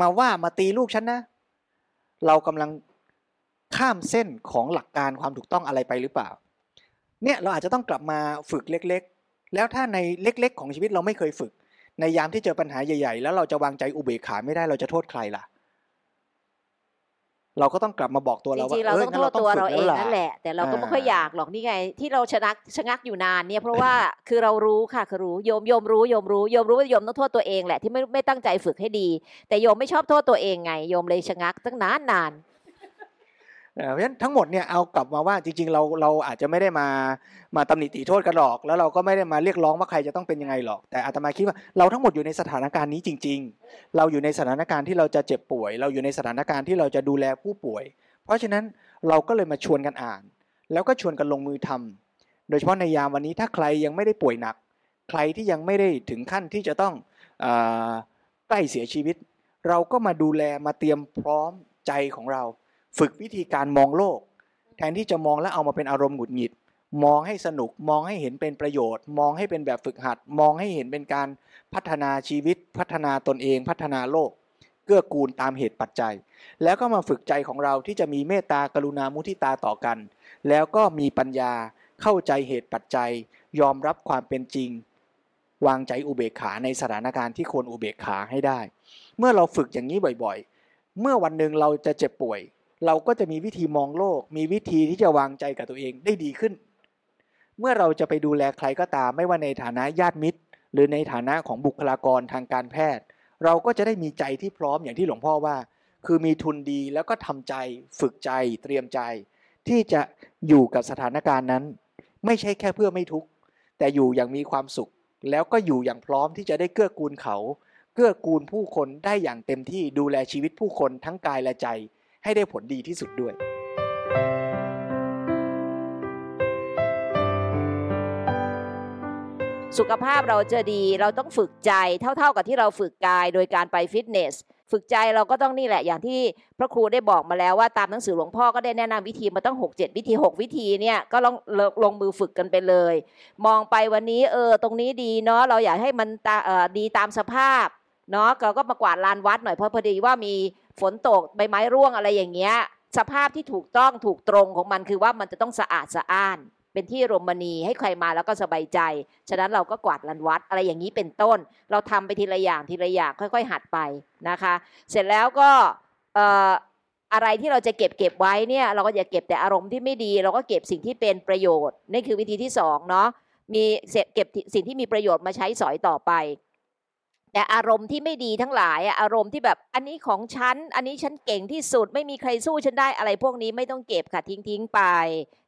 มาว่ามาตีลูกฉันนะ เรากำลังข้ามเส้นของหลักการความถูกต้องอะไรไปหรือเปล่า เนี่ยเราอาจจะต้องกลับมาฝึกเล็กๆ แล้วถ้าในเล็กๆ ของชีวิตเราไม่เคยฝึก ในยามที่เจอปัญหาใหญ่ ๆ แล้วเราจะวางใจอุเบกขาไม่ได้เราจะโทษใครล่ะ เราก็ต้องกลับมาบอกตัวจเราว่าริงๆเราต้องโทษตัวเราเองนั่นแหละ แต่เราก็อ่าไม่ค่อยอยากหรอกนี่ไง ที่เราชะงักชะงักอยู่นานเนี่ยเพราะว่าคือเรารู้ค่ะคือรู้โยมโยมรู้โยมรู้โยมรู้ว่าโยมต้องโทษตัวเองแหละที่ไม่ไม่ตั้งใจฝึกให้ดี แต่โยมไม่ชอบโทษตัวเองไงโยมเลยชะงักตั้งนานนาน เพราะฉะนั้นทั้งหมดเนี่ยเอากลับมาว่าจริง ๆ เราเราอาจจะไม่ได้มามาตำหนิติโทษกันหรอก แล้วเราก็ไม่ได้มาเรียกร้องว่าใครจะต้องเป็นยังไงหรอก แต่อาตมาคิดว่าเราทั้งหมดอยู่ในสถานการณ์นี้จริง ๆ เราอยู่ในสถานการณ์ที่เราจะเจ็บป่วย เราอยู่ในสถานการณ์ที่เราจะดูแลผู้ป่วย เพราะฉะนั้นเราก็เลยมาชวนกันอ่าน แล้วก็ชวนกันลงมือทำโดยเฉพาะในยามวันนี้ถ้าใครยังไม่ได้ป่วยหนัก ใครที่ยังไม่ได้ถึงขั้นที่จะต้องอใกล้เสียชีวิต เราก็มาดูแลมาเตรียมพร้อมใจของเรา ฝึกวิธีการมองโลก แทนที่จะมองแล้วเอามาเป็นอารมณ์หงุดหงิด มองให้สนุกมองให้เห็นเป็นประโยชน์ มองให้เป็นแบบฝึกหัด มองให้เห็นเป็นการพัฒนาชีวิต พัฒนาตนเอง พัฒนาโลกเกื้อกูลตามเหตุปัจจัย แล้วก็มาฝึกใจของเราที่จะมีเมตตากรุณามุทิตาต่อกัน แล้วก็มีปัญญาเข้าใจเหตุปัจจัย ยอมรับความเป็นจริง วางใจอุเบกขาในสถานการณ์ที่ควรอุเบกขาให้ได้ เมื่อเราฝึกอย่างนี้บ่อยๆ เมื่อวันหนึ่งเราจะเจ็บป่วย เราก็จะมีวิธีมองโลก มีวิธีที่จะวางใจกับตัวเองได้ดีขึ้น เมื่อเราจะไปดูแลใครก็ตาม ไม่ว่าในฐานะญาติมิตร หรือในฐานะของบุคลากรทางการแพทย์ เราก็จะได้มีใจที่พร้อมอย่างที่หลวงพ่อว่า คือมีทุนดีแล้วก็ทำใจ ฝึกใจ เตรียมใจ ที่จะอยู่กับสถานการณ์นั้น ไม่ใช่แค่เพื่อไม่ทุกข์แต่อยู่อย่างมีความสุข แล้วก็อยู่อย่างพร้อมที่จะได้เกื้อกูลเขา เกื้อกูลผู้คนได้อย่างเต็มที่ดูแลชีวิตผู้คนทั้งกายและใจ ให้ได้ผลดีที่สุดด้วย สุขภาพเราจะดีเราต้องฝึกใจเท่าๆกับที่เราฝึกกายโดยการไปฟิตเนสฝึกใจเราก็ต้องนี่แหละอย่างที่พระครูได้บอกมาแล้วว่าตามหนังสือหลวงพ่อก็ได้แนะนำวิธีมาต้อง 6 7 วิธี 6 วิธีเนี่ยก็ลองลงลงมือฝึกกันไปเลย มองไปวันนี้เออตรงนี้ดีเนาะเราอยากให้มันตาเออดีตามสภาพ เนาะเราก็มากวาดลานวัดหน่อยเพราะพอดีว่ามีฝนตกใบไม้ร่วงอะไรอย่างเงี้ยสภาพที่ถูกต้องถูกตรงของมันคือว่ามันจะต้องสะอาดสะอ้าน เป็นที่รมณีให้ใครมาแล้วก็สบายใจ ฉะนั้นเราก็กวาดลานวัดอะไรอย่างนี้เป็นต้น เราทำไปทีละอย่างทีละอย่างค่อย ๆ หัดไปนะคะ เสร็จแล้วก็ออะไรที่เราจะเก็บเก็บไว้เนี่ยเราก็อย่าเก็บแต่อารมณ์ที่ไม่ดี เราก็เก็บสิ่งที่เป็นประโยชน์นี่คือวิธีที่สองเนาะมีเก็บสิ่งที่มีประโยชน์มาใช้สอยต่อไป แต่อารมณ์ที่ไม่ดีทั้งหลายอะอารมณ์ที่แบบอันนี้ของฉัน อันนี้ฉันเก่งที่สุดไม่มีใครสู้ฉันได้อะไรพวกนี้ไม่ต้องเก็บค่ะทิ้งทิ้งไป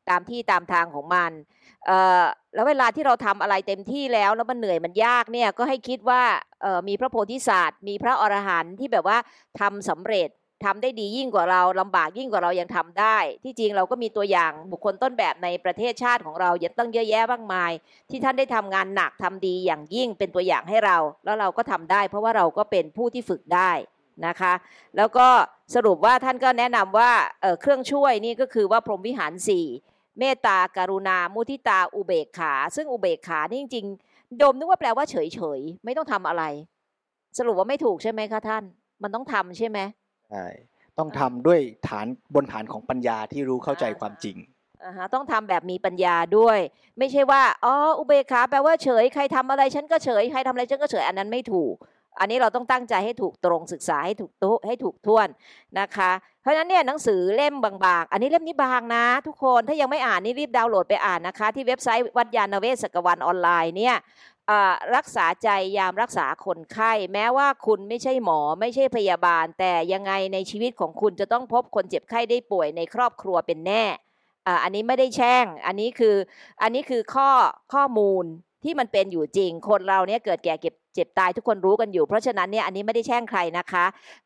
ตามที่ตามทางของมันเอ่อแล้วเวลาที่เราทำอะไรเต็มที่แล้วแล้วมันเหนื่อยมันยากเนี่ยก็ให้คิดว่าเออมีพระโพธิสัตว์มีพระอรหันต์ที่แบบว่าทำสำเร็จ ทำได้ดียิ่งกว่าเราลำบากยิ่งกว่าเรายังทำได้ ที่จริงเราก็มีตัวอย่างบุคคลต้นแบบในประเทศชาติของเรายังตั้งเยอะแยะมากมาย ที่ท่านได้ทำงานหนักทำดีอย่างยิ่งเป็นตัวอย่างให้เรา แล้วเราก็ทำได้ เพราะว่าเราก็เป็นผู้ที่ฝึกได้นะคะ แล้วก็สรุปว่าท่านก็แนะนำว่าเเครื่องช่วยนี่ก็คือว่าพรหมวิหารสี่เมตตาการุณา มุทิตาอุเบกขา ซึ่งอุเบกขานี่จริงๆโดมนึกว่าแปลว่าเฉยๆไม่ต้องทำอะไร สรุปว่าไม่ถูกใช่ไหมคะท่าน มันต้องทำใช่ไหม ใช่ต้องทำด้วยฐานบนฐานของปัญญาที่รู้เข้าใจความจริง อ่าฮะต้องทำแบบมีปัญญาด้วย ไม่ใช่ว่าอ๋ออุเบกขาแปลว่าเฉยใครทำอะไรฉันก็เฉยใครทำอะไรฉันก็เฉยอันนั้นไม่ถูก อันนี้เราต้องตั้งใจให้ถูกตรงศึกษาให้ถูกตุให้ถูกท่วนนะคะ เพราะฉะนั้นเนี่ยหนังสือเล่มบางๆ อันนี้เล่มนี้บางนะ ทุกคนถ้ายังไม่อ่านนี่รีบดาวน์โหลดไปอ่านนะคะ ที่เว็บไซต์วัดยาณเวศกวันออนไลน์เนี่ยอ่า รักษาใจยามรักษาคนไข้ แม้ว่าคุณไม่ใช่หมอไม่ใช่พยาบาล แต่ยังไงในชีวิตของคุณจะต้องพบคนเจ็บไข้ได้ป่วยในครอบครัวเป็นแน่อันนี้ไม่ได้แช่ง อันนี้คืออันนี้คือข้อข้อมูลที่มันเป็นอยู่จริง คนเราเนี่ยเกิดแก่เก็บเจ็บตายทุกคนรู้กันอยู่ เพราะฉะนั้นเนี่ยอันนี้ไม่ได้แช่งใครนะคะ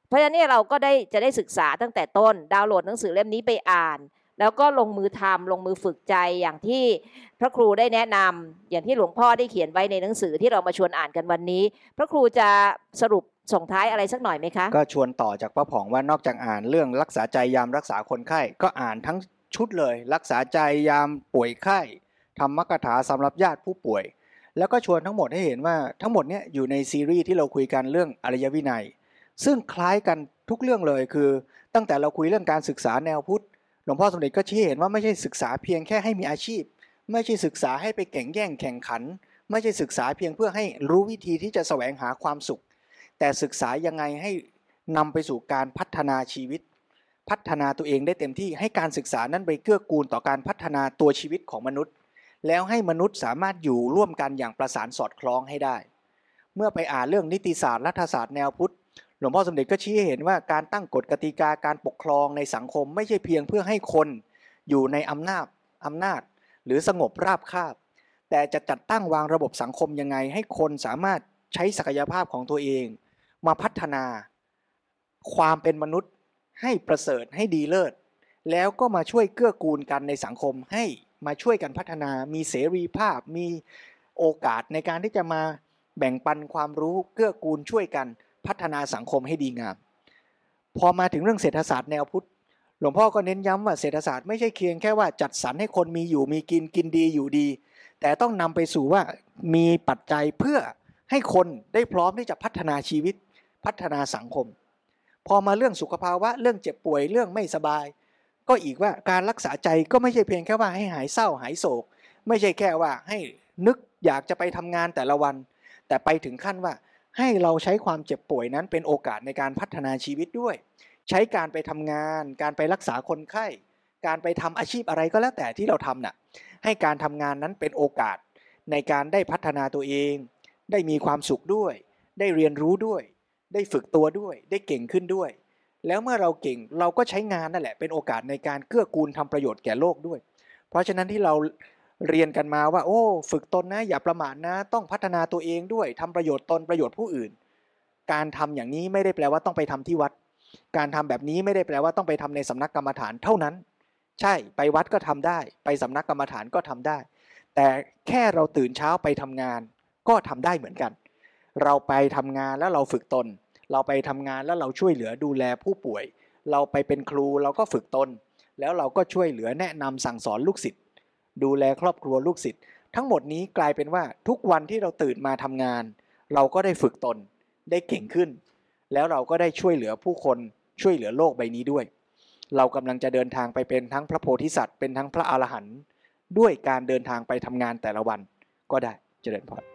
เพราะฉะนั้นเนี่ยเราก็ได้จะได้ศึกษาตั้งแต่ต้น ดาวน์โหลดหนังสือเล่มนี้ไปอ่าน แล้วก็ลงมือทำลงมือฝึกใจอย่างที่พระครูได้แนะนำอย่างที่หลวงพ่อได้เขียนไว้ในหนังสือที่เรามาชวนอ่านกันวันนี้ พระครูจะสรุปส่งท้ายอะไรสักหน่อยไหมคะ ก็ชวนต่อจากพระผ่องว่านอกจากอ่านเรื่องรักษาใจยามรักษาคนไข้ก็อ่านทั้งชุดเลย รักษาใจยามป่วยไข้ธรรมกถาสำหรับญาติผู้ป่วย แล้วก็ชวนทั้งหมดให้เห็นว่าทั้งหมดเนี้ยอยู่ในซีรีส์ที่เราคุยกันเรื่องอริยวินัย ซึ่งคล้ายกันทุกเรื่องเลยคือ ตั้งแต่เราคุยเรื่องการศึกษาแนวพุทธ หลวงพ่อสมเด็จก็ชี้เห็นว่าไม่ใช่ศึกษาเพียงแค่ให้มีอาชีพ ไม่ใช่ศึกษาให้ไปแข่งแย่งแข่งขัน ไม่ใช่ศึกษาเพียงเพื่อให้รู้วิธีที่จะแสวงหาความสุข แต่ศึกษายังไงให้นำไปสู่การพัฒนาชีวิต พัฒนาตัวเองได้เต็มที่ให้การศึกษานั้นไปเกื้อกูลต่อการพัฒนาตัวชีวิตของมนุษย์ แล้วให้มนุษย์สามารถอยู่ร่วมกันอย่างประสานสอดคล้องให้ได้ เมื่อไปอ่านเรื่องนิติศาสตร์รัฐศาสตร์แนวพุทธ หลวงพ่อสมเด็จก็ชี้ให้เห็นว่าการตั้งกฎกติกาการปกครองในสังคมไม่ใช่เพียงเพื่อให้คนอยู่ในอำนาจอำนาจ หรือสงบราบคาบ แต่จะจัดตั้งวางระบบสังคมยังไง ให้คนสามารถใช้ศักยภาพของตัวเอง มาพัฒนา ความเป็นมนุษย์ให้ประเสริฐให้ดีเลิศ แล้วก็มาช่วยเกื้อกูลกันในสังคมให้มาช่วยกันพัฒนา มีเสรีภาพ มีโอกาสในการที่จะมาแบ่งปันความรู้เกื้อกูลช่วยกัน พัฒนาสังคมให้ดีงาม พอมาถึงเรื่องเศรษฐศาสตร์แนวพุทธหลวงพ่อก็เน้นย้ำว่าเศรษฐศาสตร์ไม่ใช่เคียงแค่ว่าจัดสรรให้คนมีอยู่มีกินกินดีอยู่ดี แต่ต้องนำไปสู่ว่ามีปัจจัยเพื่อให้คนได้พร้อมที่จะพัฒนาชีวิต พัฒนาสังคม พอมาเรื่องสุขภาวะเรื่องเจ็บป่วยเรื่องไม่สบาย ก็อีกว่าการรักษาใจก็ไม่ใช่เพียงแค่ว่าให้หายเศร้าหายโศก ไม่ใช่แค่ว่าให้นึกอยากจะไปทำงานแต่ละวัน แต่ไปถึงขั้นว่า ให้เราใช้ความเจ็บป่วยนั้นเป็นโอกาสในการพัฒนาชีวิตด้วย ใช้การไปทำงาน การไปรักษาคนไข้ การไปทำอาชีพอะไรก็แล้วแต่ที่เราทำน่ะให้การทำงานนั้นเป็นโอกาสในการได้พัฒนาตัวเอง ได้มีความสุขด้วย ได้เรียนรู้ด้วย ได้ฝึกตัวด้วย ได้เก่งขึ้นด้วย แล้วเมื่อเราเก่งเราก็ใช้งานนั่นแหละเป็นโอกาสในการเกื้อกูลทำประโยชน์แก่โลกด้วย เพราะฉะนั้นที่เรา เรียนกันมาว่า โอ้ ฝึกตนนะอย่าประมาทนะ ต้องพัฒนาตัวเองด้วยทำประโยชน์ตนประโยชน์ผู้อื่น การทำอย่างนี้ไม่ได้แปลว่าต้องไปทำที่วัด การทำแบบนี้ไม่ได้แปลว่าต้องไปทำในสำนักกรรมฐานเท่านั้น ใช่ไปวัดก็ทำได้ ไปสำนักกรรมฐานก็ทำได้ แต่แค่เราตื่นเช้าไปทำงาน ก็ทำได้เหมือนกัน เราไปทำงานแล้วเราฝึกตน เราไปทำงานแล้วเราช่วยเหลือดูแลผู้ป่วย เราไปเป็นครูเราก็ฝึกตน แล้วเราก็ช่วยเหลือแนะนำสั่งสอนลูกศิษย์ ดูแลครอบครัวลูกศิษย์ทั้งหมดนี้กลายเป็นว่าทุกวันที่เราตื่นมาทำงาน เราก็ได้ฝึกตนได้เก่งขึ้น แล้วเราก็ได้ช่วยเหลือผู้คนช่วยเหลือโลกใบนี้ด้วย เรากำลังจะเดินทางไปเป็นทั้งพระโพธิสัตว์เป็นทั้งพระอรหันต์ด้วยการเดินทางไปทำงานแต่ละวันก็ได้เจริญพร